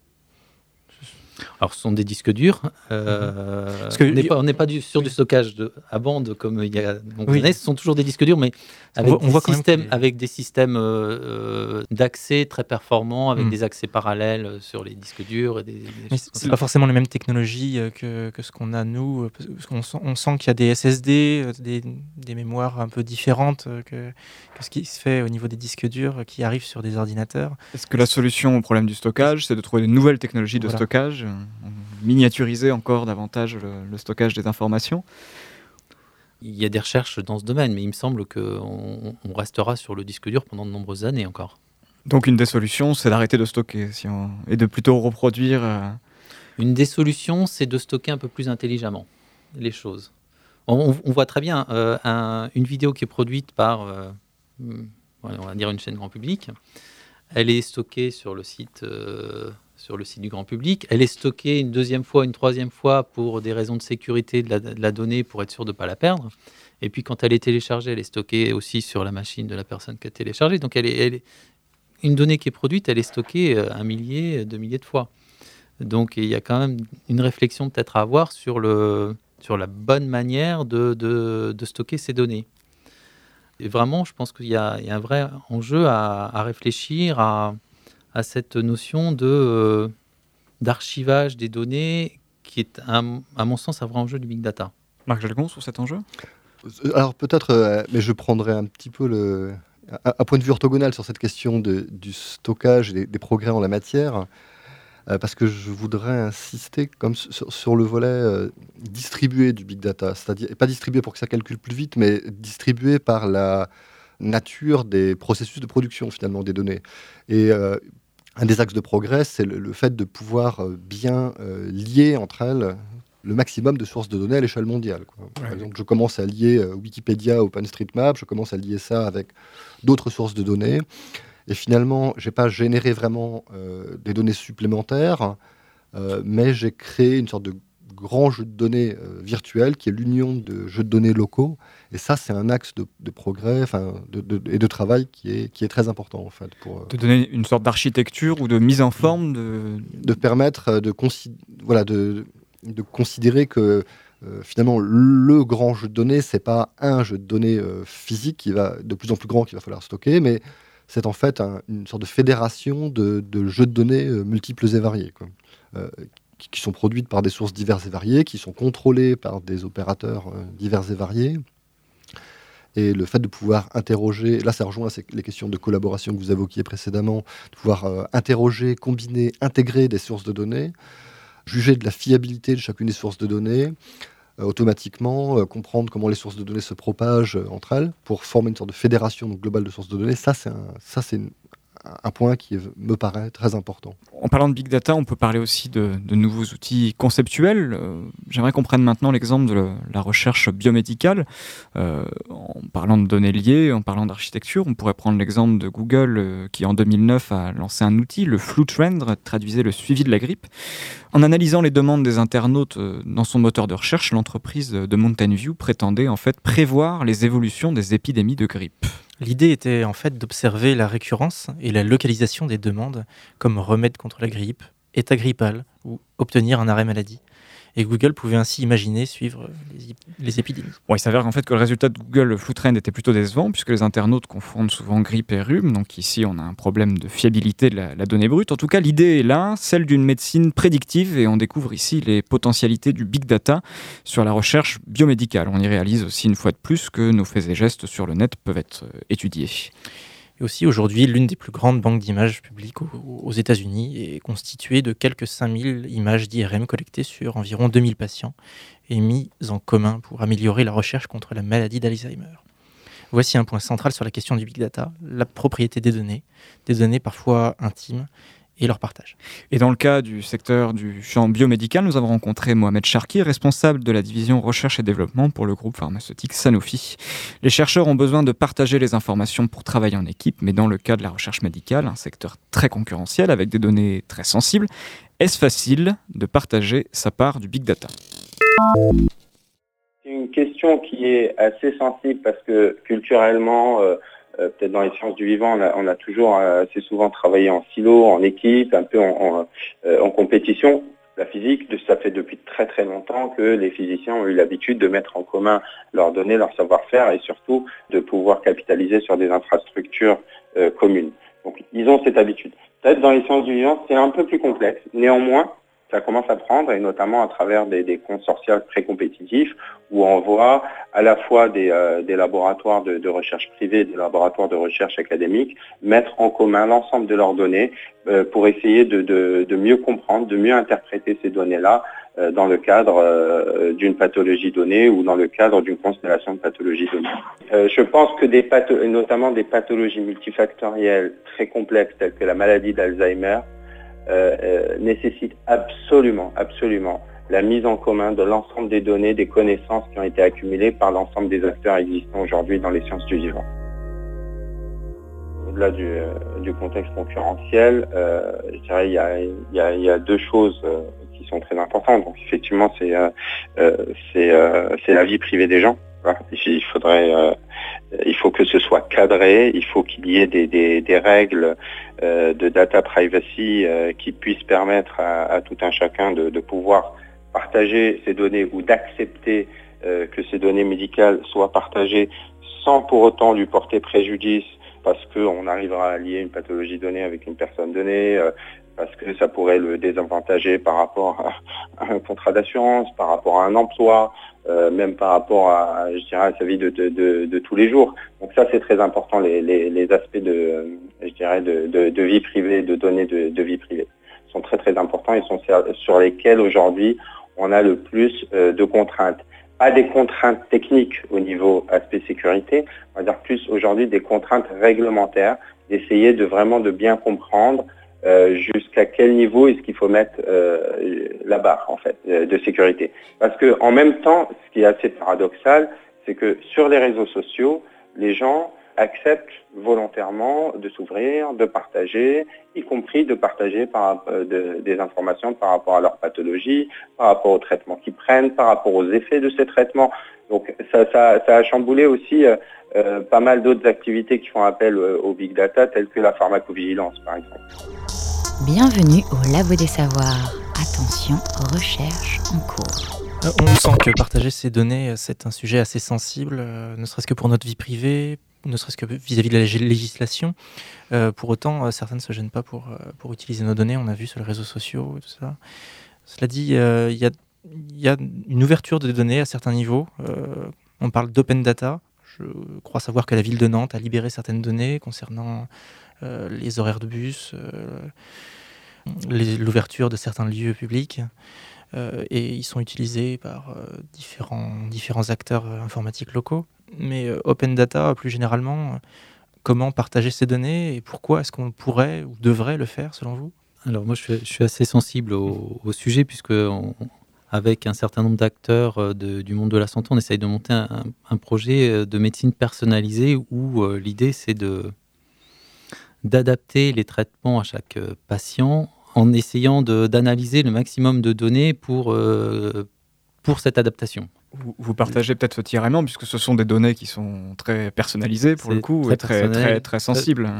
Alors, ce sont des disques durs. euh, Parce que- on n'est pas, du- sur du stockage de, à bande comme il y a donc, Oui. années. Ce sont toujours des disques durs, mais On avec, voit- on des, voit même systèmes, avec des systèmes euh, euh, d'accès très performants, avec Mm. des accès parallèles sur les disques durs. Et des, des Mais c'est pas forcément les mêmes technologies que, que ce qu'on a nous, parce qu'on sent, on sent qu'il y a des SSD, des, des mémoires un peu différentes que, que ce qui se fait au niveau des disques durs qui arrivent sur des ordinateurs. Est-ce que la solution au problème du stockage, c'est de trouver de nouvelles technologies de Voilà. stockage, euh, miniaturiser encore davantage le, le stockage des informations Il y a des recherches dans ce domaine, mais il me semble qu'on on restera sur le disque dur pendant de nombreuses années encore. Donc une des solutions, c'est d'arrêter de stocker si on... et de plutôt reproduire. euh, Une des solutions, c'est de stocker un peu plus intelligemment les choses. On, on voit très bien euh, un- une vidéo qui est produite par, euh, hmm, on va dire une chaîne grand public. Elle est stockée sur le site, sur le site du grand public. Elle est stockée une deuxième fois, une troisième fois pour des raisons de sécurité de la, donnée pour être sûr de ne pas la perdre. Et puis quand elle est téléchargée, elle est stockée aussi sur la machine de la personne qui a téléchargé. Donc une donnée qui est produite, elle est stockée euh, un millier, deux milliers de fois. Donc il y a quand même une réflexion peut-être à avoir sur, le, sur la bonne manière de, de- stocker ces données. Et vraiment, je pense qu'il y a un vrai enjeu à, à réfléchir à, à cette notion de, euh, d'archivage des données qui est, à, mon sens, un vrai enjeu du big data. Marc Jalgon sur cet enjeu? Alors peut-être, mais je prendrai un petit peu le, un, point de vue orthogonal sur cette question de, du stockage et des, progrès en la matière, euh, parce que je voudrais insister comme sur, le volet euh, distribué du big data, c'est-à-dire pas distribué pour que ça calcule plus vite, mais distribué par la nature des processus de production finalement des données. Et euh, un des axes de progrès, c'est le, fait de pouvoir bien lier entre elles le maximum de sources de données à l'échelle mondiale. Par exemple, je commence à lier Wikipédia, OpenStreetMap, je commence à lier ça avec d'autres sources de données. Et finalement, je n'ai pas généré vraiment euh, des données supplémentaires, euh, mais j'ai créé une sorte de grand jeu de données euh, virtuel qui est l'union de jeux de données locaux. Et ça, c'est un axe de, progrès et de travail qui est, qui est très important en fait. Pour, de donner une sorte d'architecture ou de mise en forme de... De permettre de, voilà, de, de considérer que euh, finalement, le grand jeu de données, c'est pas un jeu de données euh, physique qui va de plus en plus grand qu'il va falloir stocker, mais c'est en fait une sorte de fédération de, jeux de données euh, multiples et variés, qui, sont produites par des sources diverses et variées, qui sont contrôlées par des opérateurs divers et variés. Et le fait de pouvoir interroger, là ça rejoint les questions de collaboration que vous évoquiez précédemment, de pouvoir interroger, combiner, intégrer des sources de données, juger de la fiabilité de chacune des sources de données, euh, automatiquement euh, comprendre comment les sources de données se propagent euh, entre elles pour former une sorte de fédération globale de sources de données. Ça, c'est ça, c'est un point qui me paraît très important. En parlant de big data, on peut parler aussi de, nouveaux outils conceptuels. Euh, j'aimerais qu'on prenne maintenant l'exemple de la recherche biomédicale. Euh, en parlant de données liées, en parlant d'architecture, on pourrait prendre l'exemple de Google euh, qui en 2009 a lancé un outil, le FluTrend, traduisait le suivi de la grippe. En analysant les demandes des internautes dans son moteur de recherche, l'entreprise de Mountain View prétendait en fait prévoir les évolutions des épidémies de grippe. L'idée était en fait d'observer la récurrence et la localisation des demandes comme remède contre la grippe, état grippal ou obtenir un arrêt maladie et Google pouvait ainsi imaginer suivre les, épidémies. Bon, il s'avère en fait que le résultat de Google FluTrend était plutôt décevant puisque les internautes confondent souvent grippe et rhume. Donc ici, on a un problème de fiabilité de la, la donnée brute. En tout cas, l'idée est là, celle d'une médecine prédictive et on découvre ici les potentialités du big data sur la recherche biomédicale. On y réalise aussi une fois de plus que nos faits et gestes sur le net peuvent être euh, étudiés. Et aussi aujourd'hui, l'une des plus grandes banques d'images publiques aux, États-Unis est constituée de quelques 5000 images d'IRM collectées sur environ 2000 patients et mises en commun pour améliorer la recherche contre la maladie d'Alzheimer. Voici un point central sur la question du big data, la propriété des données, des données parfois intimes et leur partage. Et dans le cas du secteur du champ biomédical, nous avons rencontré Mohamed Charki, responsable de la division recherche et développement pour le groupe pharmaceutique Sanofi. Les chercheurs ont besoin de partager les informations pour travailler en équipe, mais dans le cas de la recherche médicale, un secteur très concurrentiel avec des données très sensibles, est-ce facile de partager sa part du big data? C'est une question qui est assez sensible parce que culturellement, euh, euh, peut-être dans les sciences du vivant, on a, toujours euh, assez souvent travaillé en silo, en équipe, un peu en, euh, compétition. La physique, ça fait depuis très très longtemps que les physiciens ont eu l'habitude de mettre en commun leurs données, leur savoir-faire et surtout de pouvoir capitaliser sur des infrastructures communes. Donc ils ont cette habitude. Peut-être dans les sciences du vivant, c'est un peu plus complexe. Néanmoins, ça commence à prendre, et notamment à travers des, des consortia très compétitifs, où on voit à la fois des, euh, laboratoires de, recherche privés, des laboratoires de recherche académique, mettre en commun l'ensemble de leurs données euh, pour essayer de, mieux comprendre, de mieux interpréter ces données-là euh, dans le cadre d'une pathologie donnée ou dans le cadre d'une constellation de pathologies données. je pense que des notamment des pathologies multifactorielles très complexes telles que la maladie d'Alzheimer, euh, euh, nécessite absolument, absolument la mise en commun de l'ensemble des données, des connaissances qui ont été accumulées par l'ensemble des acteurs existants aujourd'hui dans les sciences du vivant. Au-delà du, euh, contexte concurrentiel, il y a, deux choses qui sont très importantes. Donc effectivement, c'est la vie privée des gens. Il faudrait, euh, il faut que ce soit cadré, il faut qu'il y ait des, règles euh, de data privacy euh, qui puissent permettre à, tout un chacun de, pouvoir partager ces données ou d'accepter que ces données médicales soient partagées sans pour autant lui porter préjudice parce qu'on arrivera à lier une pathologie donnée avec une personne donnée, parce que ça pourrait le désavantager par rapport à, un contrat d'assurance, par rapport à un emploi, euh, même par rapport à, je dirais, à sa vie de, tous les jours. Donc ça, c'est très important, les, aspects de, je dirais, de, vie privée, de données de, vie privée sont très très importants et sont sur lesquels aujourd'hui on a le plus euh, de contraintes. Pas des contraintes techniques au niveau aspect sécurité, on va dire plus aujourd'hui des contraintes réglementaires, d'essayer de vraiment de bien comprendre euh, jusqu'à quel niveau est-ce qu'il faut mettre euh, la barre en fait de sécurité? Parce que en même temps, ce qui est assez paradoxal, c'est que sur les réseaux sociaux, les gens acceptent volontairement de s'ouvrir, de partager, y compris de partager par, euh, des informations par rapport à leur pathologie, par rapport aux traitements qu'ils prennent, par rapport aux effets de ces traitements. Donc ça, a chamboulé aussi euh, euh, pas mal d'autres activités qui font appel au big data, telles que la pharmacovigilance par exemple. Bienvenue au Labo des Savoirs. Attention, recherche en cours. On sent que partager ces données, c'est un sujet assez sensible, ne serait-ce que pour notre vie privée, ne serait-ce que vis-à-vis de la législation. Euh, pour autant, euh, certains ne se gênent pas pour, euh, pour utiliser nos données, on a vu sur les réseaux sociaux, tout ça. Cela dit, il y, a, y, a, une ouverture de données à certains niveaux. on parle d'open data. Je crois savoir que la ville de Nantes a libéré certaines données concernant les horaires de bus, l'ouverture de certains lieux publics. et ils sont utilisés par différents, différents acteurs informatiques locaux mais euh, open data plus généralement, euh, comment partager ces données et pourquoi est-ce qu'on pourrait ou devrait le faire selon vous? Alors moi je suis, assez sensible au, sujet puisque avec un certain nombre d'acteurs euh, du monde de la santé, on essaye de monter un, projet de médecine personnalisée où l'idée c'est de d'adapter les traitements à chaque patient en essayant d'analyser le maximum de données pour, pour cette adaptation vous, partagez peut-être ce tirément, puisque ce sont des données qui sont très personnalisées pour le coup, très et très, très, très, sensibles.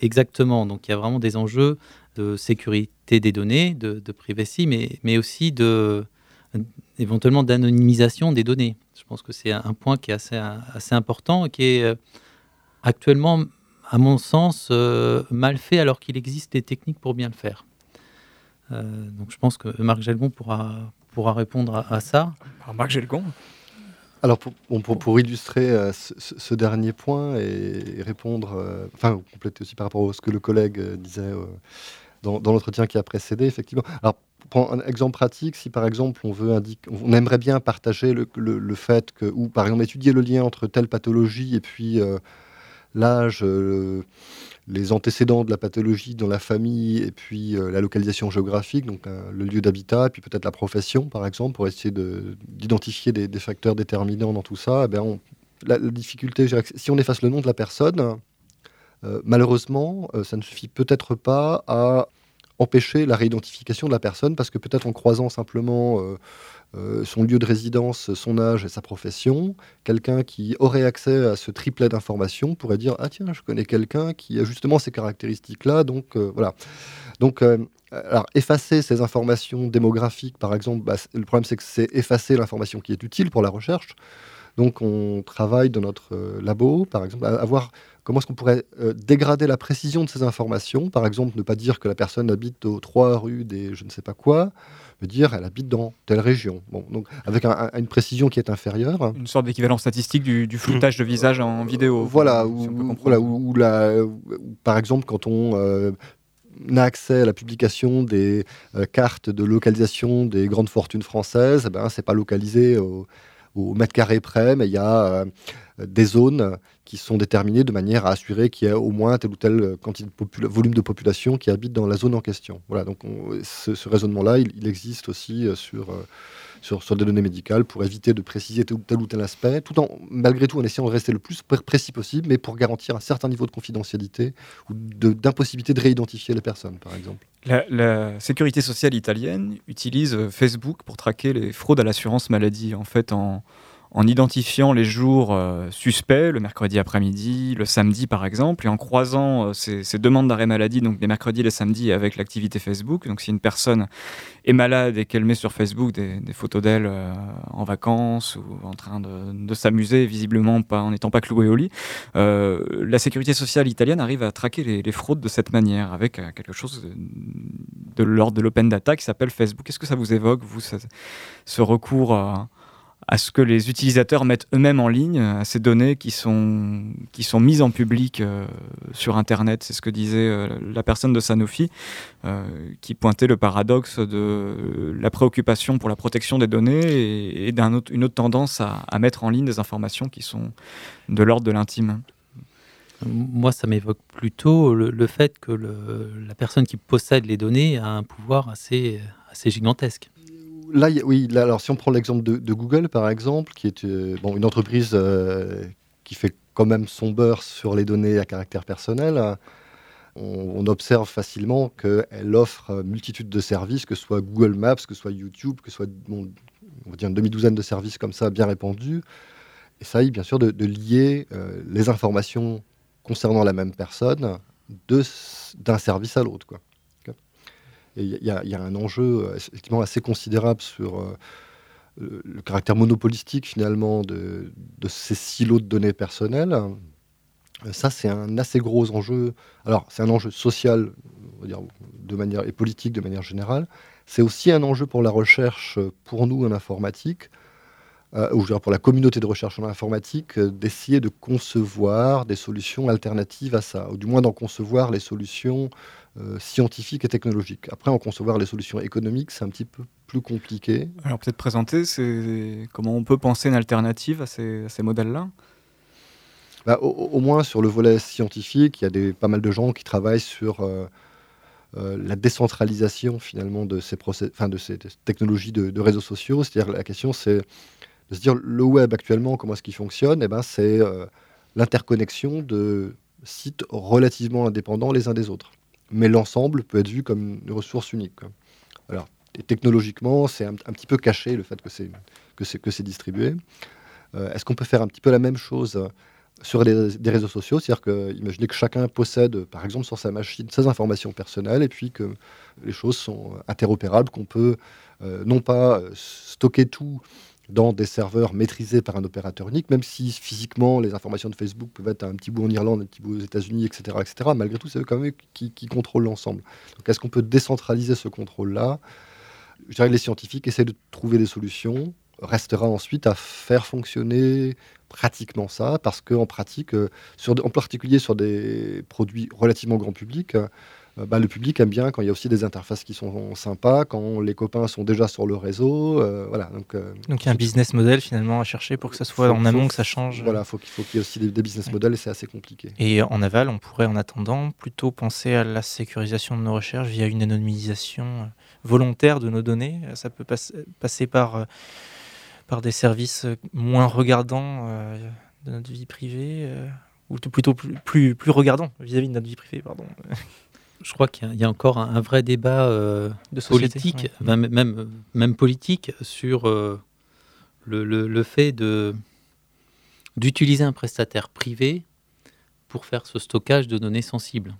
Exactement. Donc il y a vraiment des enjeux de sécurité des données, de, privacy, mais, mais aussi de éventuellement d'anonymisation des données. Je pense que c'est un point qui est assez, assez important et qui est euh, actuellement, à mon sens, euh, mal fait alors qu'il existe des techniques pour bien le faire. Euh, donc je pense que Marc Gelgon pourra, pourra répondre à, ça. Alors Marc Gelgon alors pour, pour, illustrer euh, ce, dernier point et, répondre, euh, enfin compléter aussi par rapport à ce que le collègue euh, disait dans, l'entretien qui a précédé, effectivement. Alors pour un exemple pratique, si par exemple on veut indiquer, on aimerait bien partager le, fait que, ou par exemple étudier le lien entre telle pathologie et puis l'âge les antécédents de la pathologie dans la famille et puis euh, la localisation géographique, donc euh, le lieu d'habitat, et puis peut-être la profession, par exemple, pour essayer d'identifier des, facteurs déterminants dans tout ça. Eh bien, la, difficulté, si on efface le nom de la personne, euh, malheureusement, ça ne suffit peut-être pas à empêcher la réidentification de la personne, parce que peut-être en croisant simplement euh, son lieu de résidence, son âge et sa profession, quelqu'un qui aurait accès à ce triplet d'informations pourrait dire ah tiens je connais quelqu'un qui a justement ces caractéristiques-là, donc euh, voilà. Donc euh, alors, effacer ces informations démographiques, par exemple, bah, le problème c'est que c'est effacer l'information qui est utile pour la recherche. Donc, on travaille dans notre labo, par exemple, à, voir comment est-ce qu'on pourrait dégrader la précision de ces informations. Par exemple, ne pas dire que la personne habite aux trois rues des je ne sais pas quoi, me dire elle habite dans telle région. Bon, donc avec une précision qui est inférieure. Une sorte d'équivalent statistique du, du, floutage de visage en vidéo. Voilà, ou, voilà la, par exemple quand on euh, a accès à la publication des euh, cartes de localisation des grandes fortunes françaises, eh ben, c'est pas localisé au, au, mètre carré près, mais il y a euh, des zones qui sont déterminées de manière à assurer qu'il y a au moins tel ou tel quantité de volume de population qui habite dans la zone en question. Voilà, donc ce, raisonnement-là, il, existe aussi euh, sur, euh, sur, des données médicales pour éviter de préciser tel ou tel, aspect, tout en, malgré tout en essayant de rester le plus précis possible, mais pour garantir un certain niveau de confidentialité ou d'impossibilité de, réidentifier les personnes, par exemple. La, la, sécurité sociale italienne utilise Facebook pour traquer les fraudes à l'assurance maladie. En fait, en, en identifiant les jours euh, suspects, le mercredi après-midi, le samedi par exemple, et en croisant euh, ces, demandes d'arrêt maladie, donc les mercredis et les samedis, avec l'activité Facebook. Donc si une personne est malade et qu'elle met sur Facebook des, photos d'elle euh, en vacances ou en train de, s'amuser, visiblement pas, en n'étant pas clouée au lit, la sécurité sociale italienne arrive à traquer les, fraudes de cette manière, avec quelque chose de, l'ordre de l'open data qui s'appelle Facebook. Est-ce que ça vous évoque, vous, ce recours à à ce que les utilisateurs mettent eux-mêmes en ligne, à ces données qui sont, qui sont mises en public euh, sur Internet. C'est ce que disait euh, la personne de Sanofi, euh, qui pointait le paradoxe de la préoccupation pour la protection des données et, d'une autre, tendance à, mettre en ligne des informations qui sont de l'ordre de l'intime. Moi, ça m'évoque plutôt le, fait que la personne qui possède les données a un pouvoir assez, assez gigantesque là, oui, alors si on prend l'exemple de, Google, par exemple, qui est euh, une entreprise euh, qui fait quand même son beurre sur les données à caractère personnel, on, observe facilement qu'elle offre multitude de services, que ce soit Google Maps, que ce soit YouTube, que ce soit on va dire une demi-douzaine de services comme ça bien répandus. Et ça, bien sûr, de, lier euh, les informations concernant la même personne d'un service à l'autre. Il y, a un enjeu euh, effectivement assez considérable sur euh, le caractère monopolistique finalement de, ces silos de données personnelles. Euh, ça, c'est un assez gros enjeu. Alors, c'est un enjeu social, de manière et politique de manière générale. C'est aussi un enjeu pour la recherche, pour nous en informatique, ou pour la communauté de recherche en informatique, d'essayer de concevoir des solutions alternatives à ça, ou du moins d'en concevoir les solutions euh, scientifiques et technologiques. Après, en concevoir les solutions économiques, c'est un petit peu plus compliqué. Alors peut-être présenter comment on peut penser une alternative à ces, modèles-là? Bah, au, moins sur le volet scientifique, il y a des, pas mal de gens qui travaillent sur euh, euh, la décentralisation finalement de ces, procès, de ces technologies de, réseaux sociaux. C'est-à-dire la question c'est de se dire le web actuellement, comment est-ce qu'il fonctionne? Eh ben, C'est l'interconnexion de sites relativement indépendants les uns des autres mais l'ensemble peut être vu comme une ressource unique. Alors, technologiquement, c'est un, petit peu caché le fait que c'est que c'est que c'est distribué. Euh, est-ce qu'on peut faire un petit peu la même chose sur des réseaux sociaux, c'est-à-dire que imaginez que chacun possède, par exemple, sur sa machine, ses informations personnelles, et puis que les choses sont interopérables, qu'on peut euh, non pas stocker tout dans des serveurs maîtrisés par un opérateur unique, même si physiquement les informations de Facebook peuvent être un petit bout en Irlande, un petit bout aux États-Unis, etc., etc. Malgré tout, c'est eux quand même qui, qui contrôlent l'ensemble. Donc, est-ce qu'on peut décentraliser ce contrôle-là? Je dirais que les scientifiques essaient de trouver des solutions. Restera ensuite à faire fonctionner pratiquement ça, parce qu'en pratique, euh, en particulier sur des produits relativement grand public, bah, le public aime bien quand il y a aussi des interfaces qui sont sympas, quand les copains sont déjà sur le réseau. Euh, voilà, donc, euh, donc il y a un business model finalement à chercher pour que ça soit en amont, que ça change. Voilà, faut il faut qu'il y ait aussi des, business models et c'est assez compliqué. Et en aval, on pourrait en attendant plutôt penser à la sécurisation de nos recherches via une anonymisation volontaire de nos données. Ça peut passer par, par des services moins regardants de notre vie privée. ou plutôt plus, plus, plus regardants vis-à-vis -vis de notre vie privée, pardon. je crois qu'il y, a encore un, vrai débat euh, de politique, même, même, politique, sur euh, le, fait d'utiliser un prestataire privé pour faire ce stockage de données sensibles.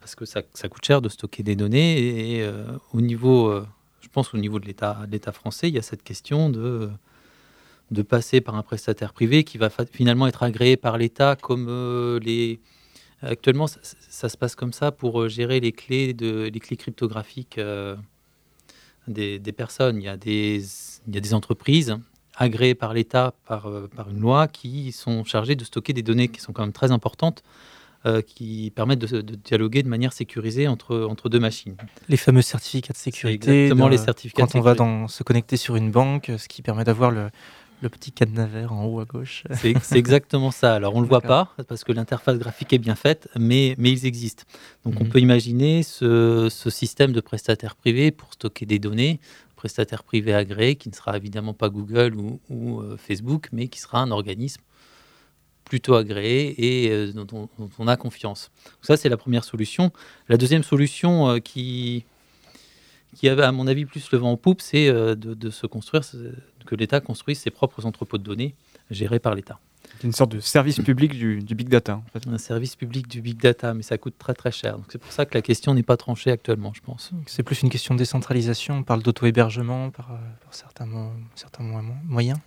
Parce que ça, coûte cher de stocker des données et euh, au niveau, je pense au niveau de l'État français, il y a cette question de de passer par un prestataire privé qui va finalement être agréé par l'État comme les Actuellement, ça, se passe comme ça pour euh, gérer les clés, de, les clés cryptographiques euh, des, personnes. Il y, a des, il y a des entreprises agréées par l'État, par, euh, par une loi, qui sont chargées de stocker des données qui sont quand même très importantes, qui permettent de, dialoguer de manière sécurisée entre, entre deux machines. Les fameux certificats de sécurité. Exactement, les certificats Quand on va dans, se connecter sur une banque, ce qui permet d'avoir le, le petit cadenas vert en haut à gauche. C'est exactement ça. Alors on ne le voit pas parce que l'interface graphique est bien faite, mais, mais ils existent. Donc on mhm. peut imaginer ce, système de prestataire privé pour stocker des données, prestataire privé agréé qui ne sera évidemment pas Google ou, euh, Facebook, mais qui sera un organisme plutôt agréé et euh, dont, on, a confiance. ça c'est la première solution. La deuxième solution euh, qui qui a, à mon avis, plus le vent en poupe, c'est de, de, se construire, que l'État construise ses propres entrepôts de données gérés par l'État. C'est une sorte de service public du, big data. Un service public du big data, mais ça coûte très très cher. Donc c'est pour ça que la question n'est pas tranchée actuellement, je pense. C'est plus une question de décentralisation. On parle d'auto-hébergement par, euh, certains, certains moyens.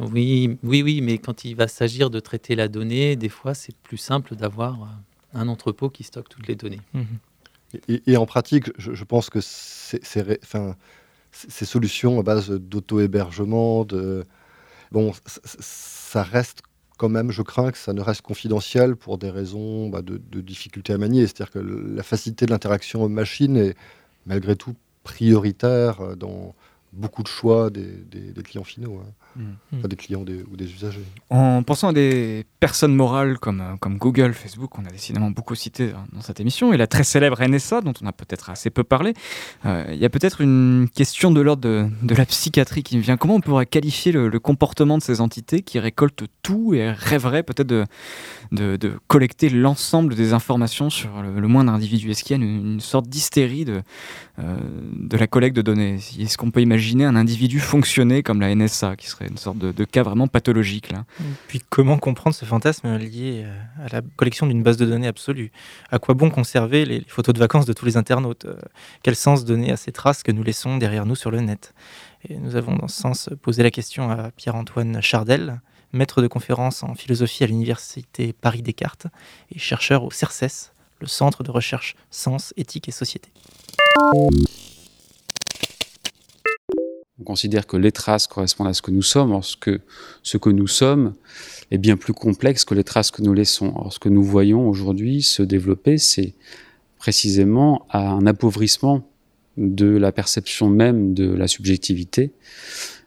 Oui, oui, oui, mais quand il va s'agir de traiter la donnée, des fois c'est plus simple d'avoir euh, un entrepôt qui stocke toutes les données. Mhm. Et, en pratique, je, pense que ces solutions à base d'auto-hébergement, bon, ça reste quand même, je crains que ça ne reste confidentiel pour des raisons bah, de, de, difficulté à manier. C'est-à-dire que la facilité de l'interaction machine est malgré tout prioritaire dans beaucoup de choix des, clients finaux. Hein. Mm. des clients ou des usagers. En pensant à des personnes morales comme, euh, comme Google, Facebook, qu'on a décidément beaucoup cité dans cette émission, et la très célèbre NSA, dont on a peut-être assez peu parlé, euh, il y a peut-être une question de l'ordre de, la psychiatrie qui me vient. Comment on pourrait qualifier le, comportement de ces entités qui récoltent tout et rêveraient peut-être de, de, collecter l'ensemble des informations sur le, moindre individu? Est-ce qu'il y a une, sorte d'hystérie de, de la collecte de données Est-ce qu'on peut imaginer un individu fonctionner comme la NSA, qui serait une sorte de, cas vraiment pathologique. Puis comment comprendre ce fantasme lié euh, à la collection d'une base de données absolue? À quoi bon conserver les, photos de vacances de tous les internautes euh, Quel sens donner à ces traces que nous laissons derrière nous sur le net? Et nous avons dans ce sens posé la question à Pierre-Antoine Chardel, maître de conférence en philosophie à l'université Paris-Descartes et chercheur au CERCES, le Centre de recherche Sens, Éthique et Société. On considère que les traces correspondent à ce que nous sommes, lorsque ce que nous sommes est bien plus complexe que les traces que nous laissons. Alors, ce que nous voyons aujourd'hui se développer, c'est précisément un appauvrissement de la perception même de la subjectivité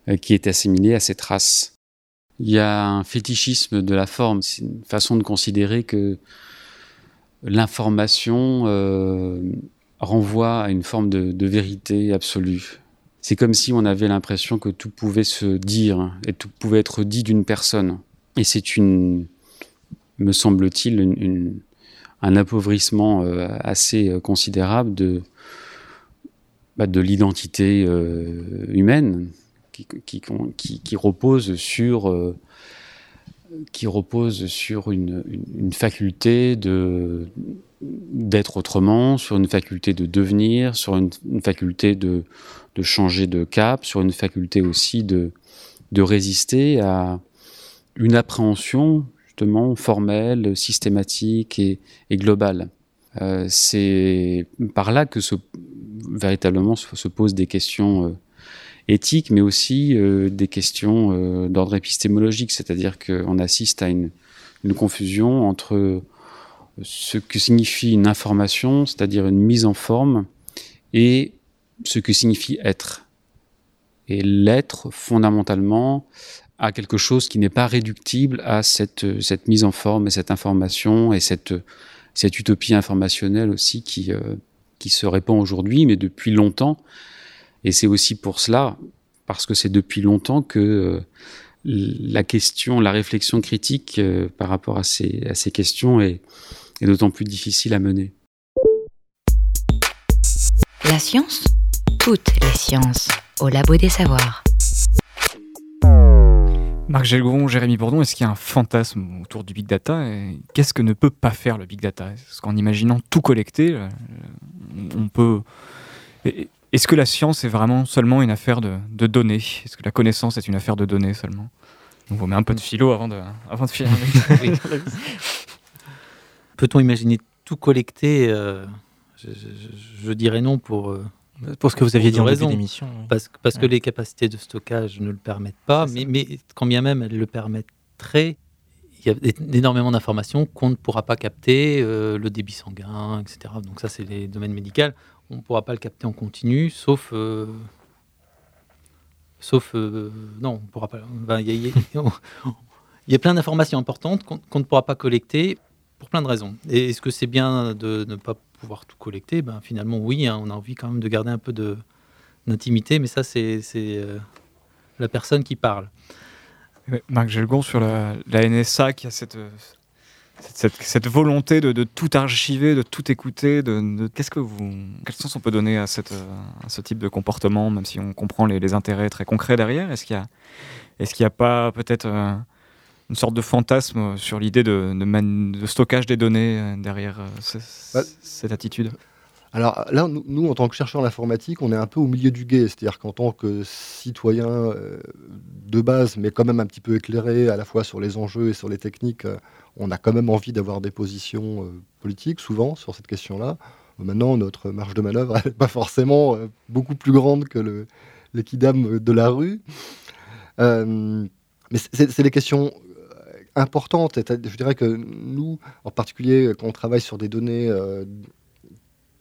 euh, qui est assimilée à ces traces. Il y a un fétichisme de la forme, c'est une façon de considérer que l'information euh, renvoie à une forme de vérité absolue c'est comme si on avait l'impression que tout pouvait se dire et tout pouvait être dit d'une personne. Et c'est une, me semble-t-il, un appauvrissement euh, assez euh, considérable de, bah, de l'identité euh, humaine qui, qui, repose sur qui repose sur une, faculté de d'être autrement, sur une faculté de devenir, sur une, faculté de, de, changer de cap, sur une faculté aussi de, de résister à une appréhension justement formelle, systématique et, et globale. Euh, c'est par là que véritablement se, posent des questions euh, éthiques, mais aussi euh, des questions d'ordre épistémologique, c'est-à-dire qu'on assiste à une, une confusion entre ce que signifie une information, c'est-à-dire une mise en forme, et ce que signifie être. Et l'être, fondamentalement, a quelque chose qui n'est pas réductible à cette, cette mise en forme et cette information et cette, cette utopie informationnelle aussi qui, euh, qui se répand aujourd'hui, mais depuis longtemps. Et c'est aussi pour cela, parce que c'est depuis longtemps que euh, la question, la réflexion critique euh, par rapport à ces, à ces questions est, est d'autant plus difficile à mener. La science Toutes les sciences, au Labo des Savoirs. Marc Gelgon, Jérémy Bourdon, est-ce qu'il y a un fantasme autour du big data Qu'est-ce que ne peut pas faire le big data? Est-ce qu'en imaginant tout collecter, euh, on peut. Est-ce que la science est vraiment seulement une affaire de, données? Est-ce que la connaissance est une affaire de données seulement? On vous met un peu de philo avant de, avant de finir. Peut-on imaginer tout collecter euh, je, dirais non pour. Euh, pour ce que vous aviez dit en début d'émission. Parce, parce que les capacités de stockage ne le permettent pas, mais, mais, quand bien même elles le permettraient, il y a énormément d'informations qu'on ne pourra pas capter, euh, le débit sanguin, etc. Donc ça, c'est les domaines médicaux. On ne pourra pas le capter en continu, sauf... sauf... non, on ne pourra pas... Il y, a plein d'informations importantes qu'on ne pourra pas collecter pour plein de raisons. Et est-ce que c'est bien de ne pas pouvoir tout collecter? Ben, Finalement, oui, hein, on a envie quand même de garder un peu d'intimité, mais ça, c'est euh, la personne qui parle. Marc Gelgon sur la, NSA qui a cette, volonté de, tout archiver, de tout écouter, de, qu'est-ce que vous, quel sens on peut donner à, ce type de comportement, même si on comprend les, intérêts très concrets derrière? Est-ce qu'il y a, qu'il n'y a pas peut-être une sorte de fantasme sur l'idée de, de, stockage des données euh, derrière euh, bah, cette attitude alors là, nous, en tant que chercheurs en informatique, on est un peu au milieu du guet, c'est-à-dire qu'en tant que citoyen de base, mais quand même un petit peu éclairé à la fois sur les enjeux et sur les techniques, on a quand même envie d'avoir des positions euh, politiques, souvent, sur cette question-là. Maintenant, notre marge de manœuvre n'est pas forcément euh, beaucoup plus grande que l'équidame de la rue. Euh, mais c'est des questions importantes. Je dirais que nous, en particulier, quand on travaille sur des données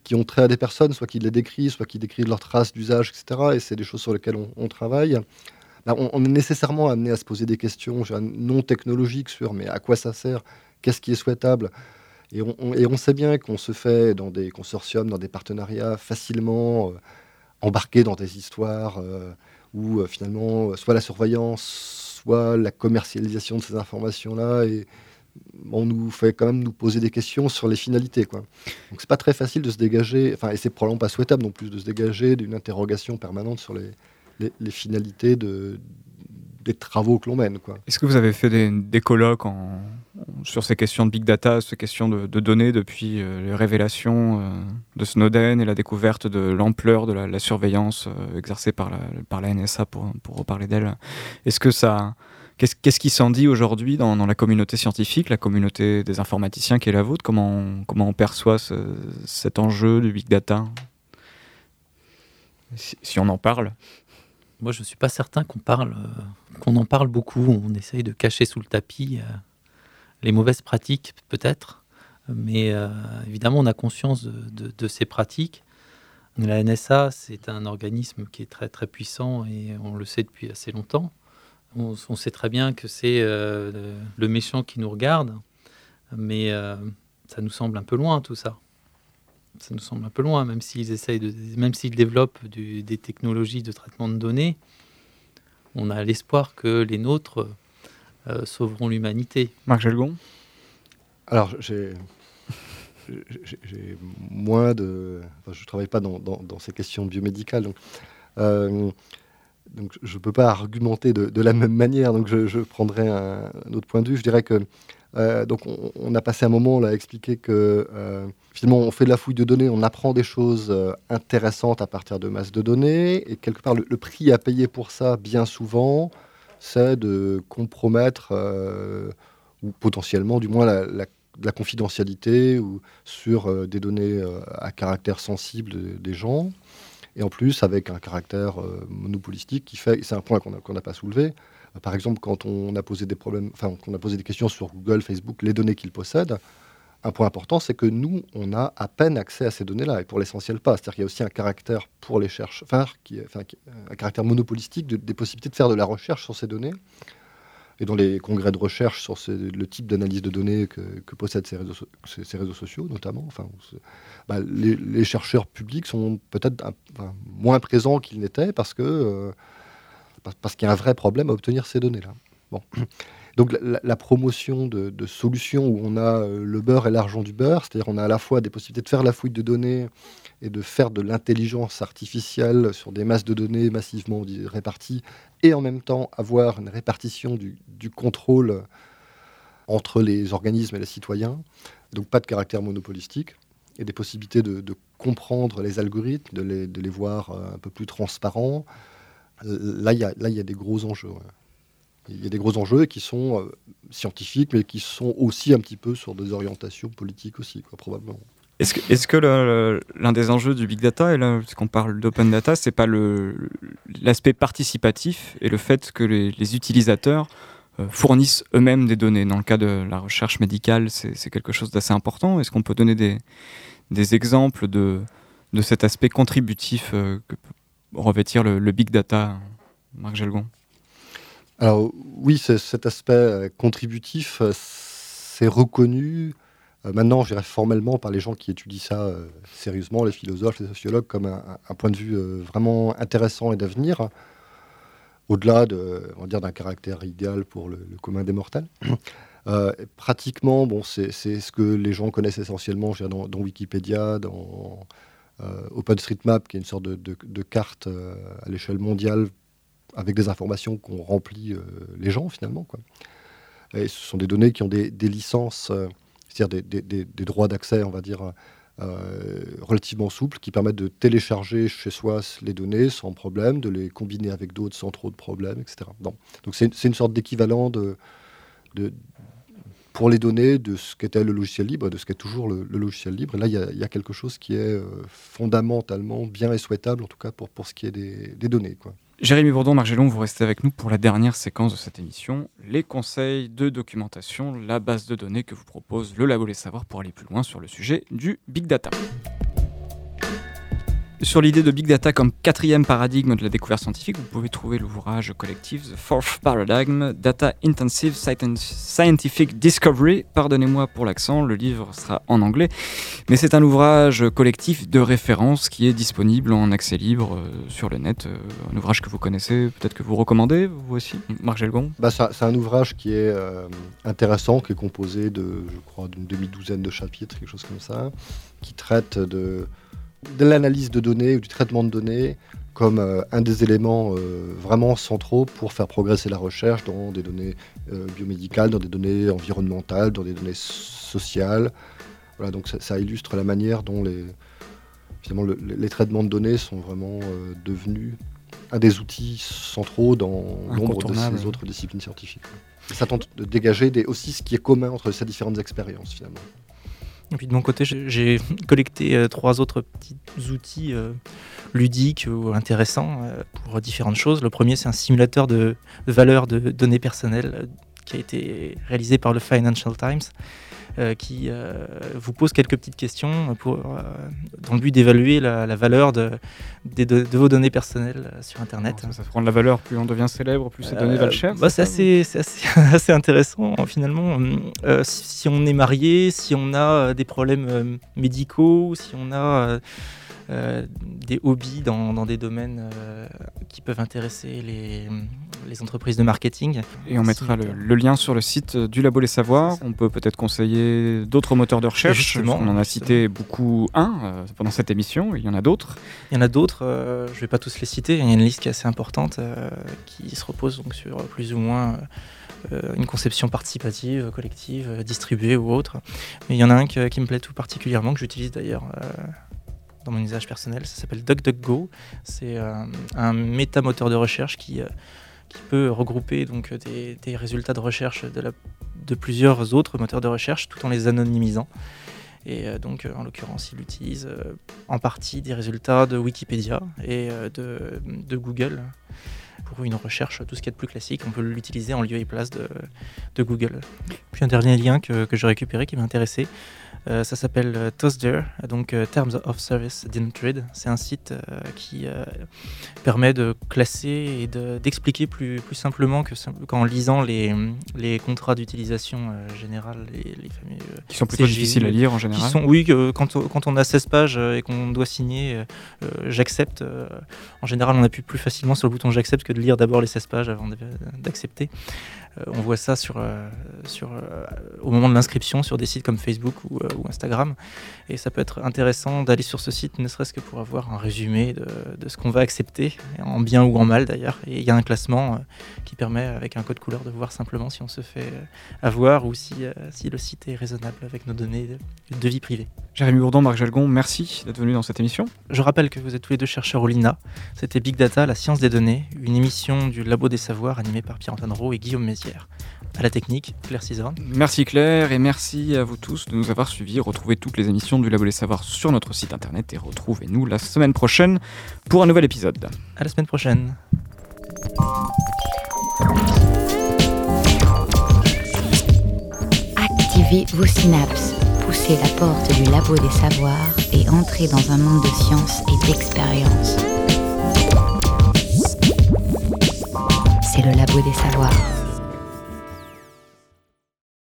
qui ont trait à des personnes, soit qui les décrivent, soit qui décrivent leurs traces d'usage, etc., et c'est des choses sur lesquelles on travaille, bah, on, est nécessairement amené à se poser des questions non technologiques sur mais à quoi ça sert, qu'est-ce qui est souhaitable? Et on, sait bien qu'on se fait dans des consortiums, dans des partenariats facilement euh, dans des histoires euh, où euh, finalement soit la surveillance, la commercialisation de ces informations-là et on nous fait quand même nous poser des questions sur les finalités. Quoi. Donc c'est pas très facile de se dégager, enfin, et c'est probablement pas souhaitable non plus de se dégager d'une interrogation permanente sur les, les, finalités de, des travaux que l'on mène. Est-ce que vous avez fait des, colloques en, sur ces questions de big data, ces questions de, données depuis euh, les révélations euh, de Snowden et la découverte de l'ampleur de la, surveillance euh, exercée par la, NSA, pour, reparler d'elle? Est-ce que ça... Qu'est-ce qui s'en dit aujourd'hui dans, la communauté scientifique, la communauté des informaticiens qui est la vôtre? Comment, comment on perçoit cet enjeu du big data? Si on en parle moi, je ne suis pas certain qu'on parle, euh, qu'on en parle beaucoup. On essaye de cacher sous le tapis euh, les mauvaises pratiques, peut-être. Mais euh, évidemment, on a conscience de, ces pratiques. La NSA, c'est un organisme qui est très très puissant et on le sait depuis assez longtemps. On, sait très bien que c'est le méchant qui nous regarde, mais ça nous semble un peu loin tout ça ça nous semble un peu loin, même s'ils essayent de, même s'ils développent des technologies de traitement de données, on a l'espoir que les nôtres euh, sauveront l'humanité. Marc Gelgon Alors, j'ai, j'ai moins de. je ne travaille pas dans, ces questions biomédicales, donc, euh, donc je ne peux pas argumenter de, la même manière, donc je, prendrai un, un, autre point de vue. Je dirais que euh, donc on, a passé un moment là, à expliquer que euh, finalement on fait de la fouille de données, on apprend des choses euh, intéressantes à partir de masses de données, et quelque part le, prix à payer pour ça, bien souvent, c'est de compromettre, ou potentiellement du moins la, confidentialité ou sur des données à caractère sensible des gens, et en plus avec un caractère monopolistique qui fait, c'est un point qu'on n'a pas soulevé, par exemple, quand on a posé des problèmes, enfin, a posé des questions sur Google, Facebook, les données qu'ils possèdent, un point important, c'est que nous, on a à peine accès à ces données-là, et pour l'essentiel pas. C'est-à-dire qu'il y a aussi un caractère pour les chercheurs, enfin, un caractère monopolistique des possibilités de faire de la recherche sur ces données. Et dans les congrès de recherche sur le type d'analyse de données que, possèdent ces réseaux, ces, réseaux, sociaux, notamment, enfin, bah, les, chercheurs publics sont peut-être moins présents qu'ils n'étaient parce que euh, parce qu'il y a un vrai problème à obtenir ces données-là. Bon. Donc la, promotion de, solutions où on a euh, le beurre et l'argent du beurre, c'est-à-dire on a à la fois des possibilités de faire la fouille de données et de faire de l'intelligence artificielle sur des masses de données massivement réparties, et en même temps avoir une répartition du, contrôle entre les organismes et les citoyens, donc pas de caractère monopolistique, et des possibilités de, comprendre les algorithmes, de les, voir euh, un peu plus transparents, là, il y, a, des gros enjeux. Il y a des gros enjeux qui sont euh, scientifiques, mais qui sont aussi un petit peu sur des orientations politiques aussi, probablement. Est-ce que, est que l'un des enjeux du big data, et là, puisqu'on parle d'open data, c'est pas l'aspect participatif et le fait que les, utilisateurs euh, fournissent eux-mêmes des données. Dans le cas de la recherche médicale, c'est quelque chose d'assez important. Est-ce qu'on peut donner des, des exemples de, de cet aspect contributif euh, revêtir le, big data, Marc Gelgon Alors oui, cet aspect euh, contributif, euh, c'est reconnu euh, maintenant, je dirais formellement, par les gens qui étudient ça sérieusement, les philosophes, les sociologues, comme un, point de vue vraiment intéressant et d'avenir, au-delà de, d'un caractère idéal pour le, commun des mortels. pratiquement, bon, c'est ce que les gens connaissent essentiellement dans, dans, Wikipédia, dans OpenStreetMap, qui est une sorte de, carte à l'échelle mondiale avec des informations qu'on remplit les gens finalement. Quoi. Ce sont des données qui ont des, licences, c'est-à-dire des, droits d'accès, on va dire, euh, relativement souples qui permettent de télécharger chez soi les données sans problème, de les combiner avec d'autres sans trop de problèmes, etc. Donc c'est une sorte d'équivalent de, pour les données de ce qu'était le logiciel libre, de ce qu'est toujours le, logiciel libre. Et là, il y, a, quelque chose qui est euh, fondamentalement bien et souhaitable, en tout cas pour, ce qui est des, données. Jérémy Bourdon, Margelon, vous restez avec nous pour la dernière séquence de cette émission, les conseils de documentation, la base de données que vous propose le Labo Les Savoirs pour aller plus loin sur le sujet du Big Data sur l'idée de Big Data comme quatrième paradigme de la découverte scientifique, vous pouvez trouver l'ouvrage collectif The Fourth Paradigm, Data Intensive Scientific Discovery. Pardonnez-moi pour l'accent, le livre sera en anglais, mais c'est un ouvrage collectif de référence qui est disponible en accès libre euh, sur le net. Euh, un ouvrage que vous connaissez, peut-être que vous recommandez, vous aussi, Marc Gelgon? Bah, C'est un ouvrage qui est euh, intéressant, qui est composé de, je crois, d'une demi-douzaine de chapitres, quelque chose comme ça, qui traite de de l'analyse de données ou du traitement de données comme euh, un des éléments euh, vraiment centraux pour faire progresser la recherche dans des données euh, biomédicales, dans des données environnementales, dans des données sociales. Voilà, donc ça, illustre la manière dont les, finalement, les traitements de données sont vraiment devenus un des outils centraux dans nombre de ces autres disciplines scientifiques. ça tente de dégager des, aussi ce qui est commun entre ces différentes expériences finalement. Et puis de mon côté, j'ai collecté euh, trois autres petits outils euh, ludiques ou intéressants euh, pour différentes choses. Le premier, c'est un simulateur de, de valeur de données personnelles qui a été réalisé par le Financial Times. Euh, qui euh, vous pose quelques petites questions pour, euh, dans le but d'évaluer la, valeur de, de, vos données personnelles sur Internet. ça, prend de la valeur, plus on devient célèbre, plus ces données valent cher. Bah, c'est assez, assez, assez, intéressant finalement. si on est marié, si on a des problèmes médicaux, si on a des hobbies dans, des domaines euh, qui peuvent intéresser les, les, entreprises de marketing. Et on mettra le, lien sur le site du Labo Les Savoirs. On peut peut-être conseiller d'autres moteurs de recherche. Justement, on en a cité beaucoup un euh, pendant cette émission. Il y en a d'autres. Il y en a d'autres. je ne vais pas tous les citer. Il y a une liste qui est assez importante qui se repose donc sur plus ou moins une conception participative, collective, distribuée ou autre. Mais il y en a un qui me plaît tout particulièrement, que j'utilise d'ailleurs dans mon usage personnel. Ça s'appelle DuckDuckGo. C'est euh, un métamoteur de recherche qui, euh, peut regrouper donc, des, résultats de recherche de, plusieurs autres moteurs de recherche tout en les anonymisant. Et euh, donc, en l'occurrence, il utilise en partie des résultats de Wikipédia et de, Google pour une recherche, tout ce qui est de plus classique. On peut l'utiliser en lieu et place de, de Google. Puis un dernier lien que, que j'ai récupéré qui m'a intéressé, euh, ça s'appelle euh, TOSDER, donc euh, Terms of Service Didn't Trade. C'est un site qui permet de classer et d'expliquer plus, plus simplement qu'en lisant les, les contrats d'utilisation générale, les, les fameux. qui sont plutôt difficiles à lire en général. Sont, oui, quand, quand, on a 16 pages et qu'on doit signer, j'accepte. en général, on appuie plus facilement sur le bouton j'accepte que de lire d'abord les 16 pages avant d'accepter. Euh, on voit ça sur, euh, sur, euh, au moment de l'inscription sur des sites comme Facebook ou, Instagram. Et ça peut être intéressant d'aller sur ce site, ne serait-ce que pour avoir un résumé de, de ce qu'on va accepter, en bien ou en mal d'ailleurs. Et il y a un classement qui permet, avec un code couleur, de voir simplement si on se fait avoir ou si, si le site est raisonnable avec nos données de, de vie privée. Jérémy Bourdon, Marc Jalgon, merci d'être venu dans cette émission. Je rappelle que vous êtes tous les deux chercheurs au LINA. C'était Big Data, la science des données, une émission du Labo des Savoirs animée par Pierre-Antoine Roux et Guillaume Mézières. À la technique, Claire Cizeron. Merci Claire et merci à vous tous de nous avoir suivis. Retrouvez toutes les émissions du Labo des Savoirs sur notre site internet et retrouvez-nous la semaine prochaine pour un nouvel épisode. À la semaine prochaine. Activez vos synapses Poussez la porte du labo des savoirs et entrez dans un monde de science et d'expérience. C'est le labo des savoirs.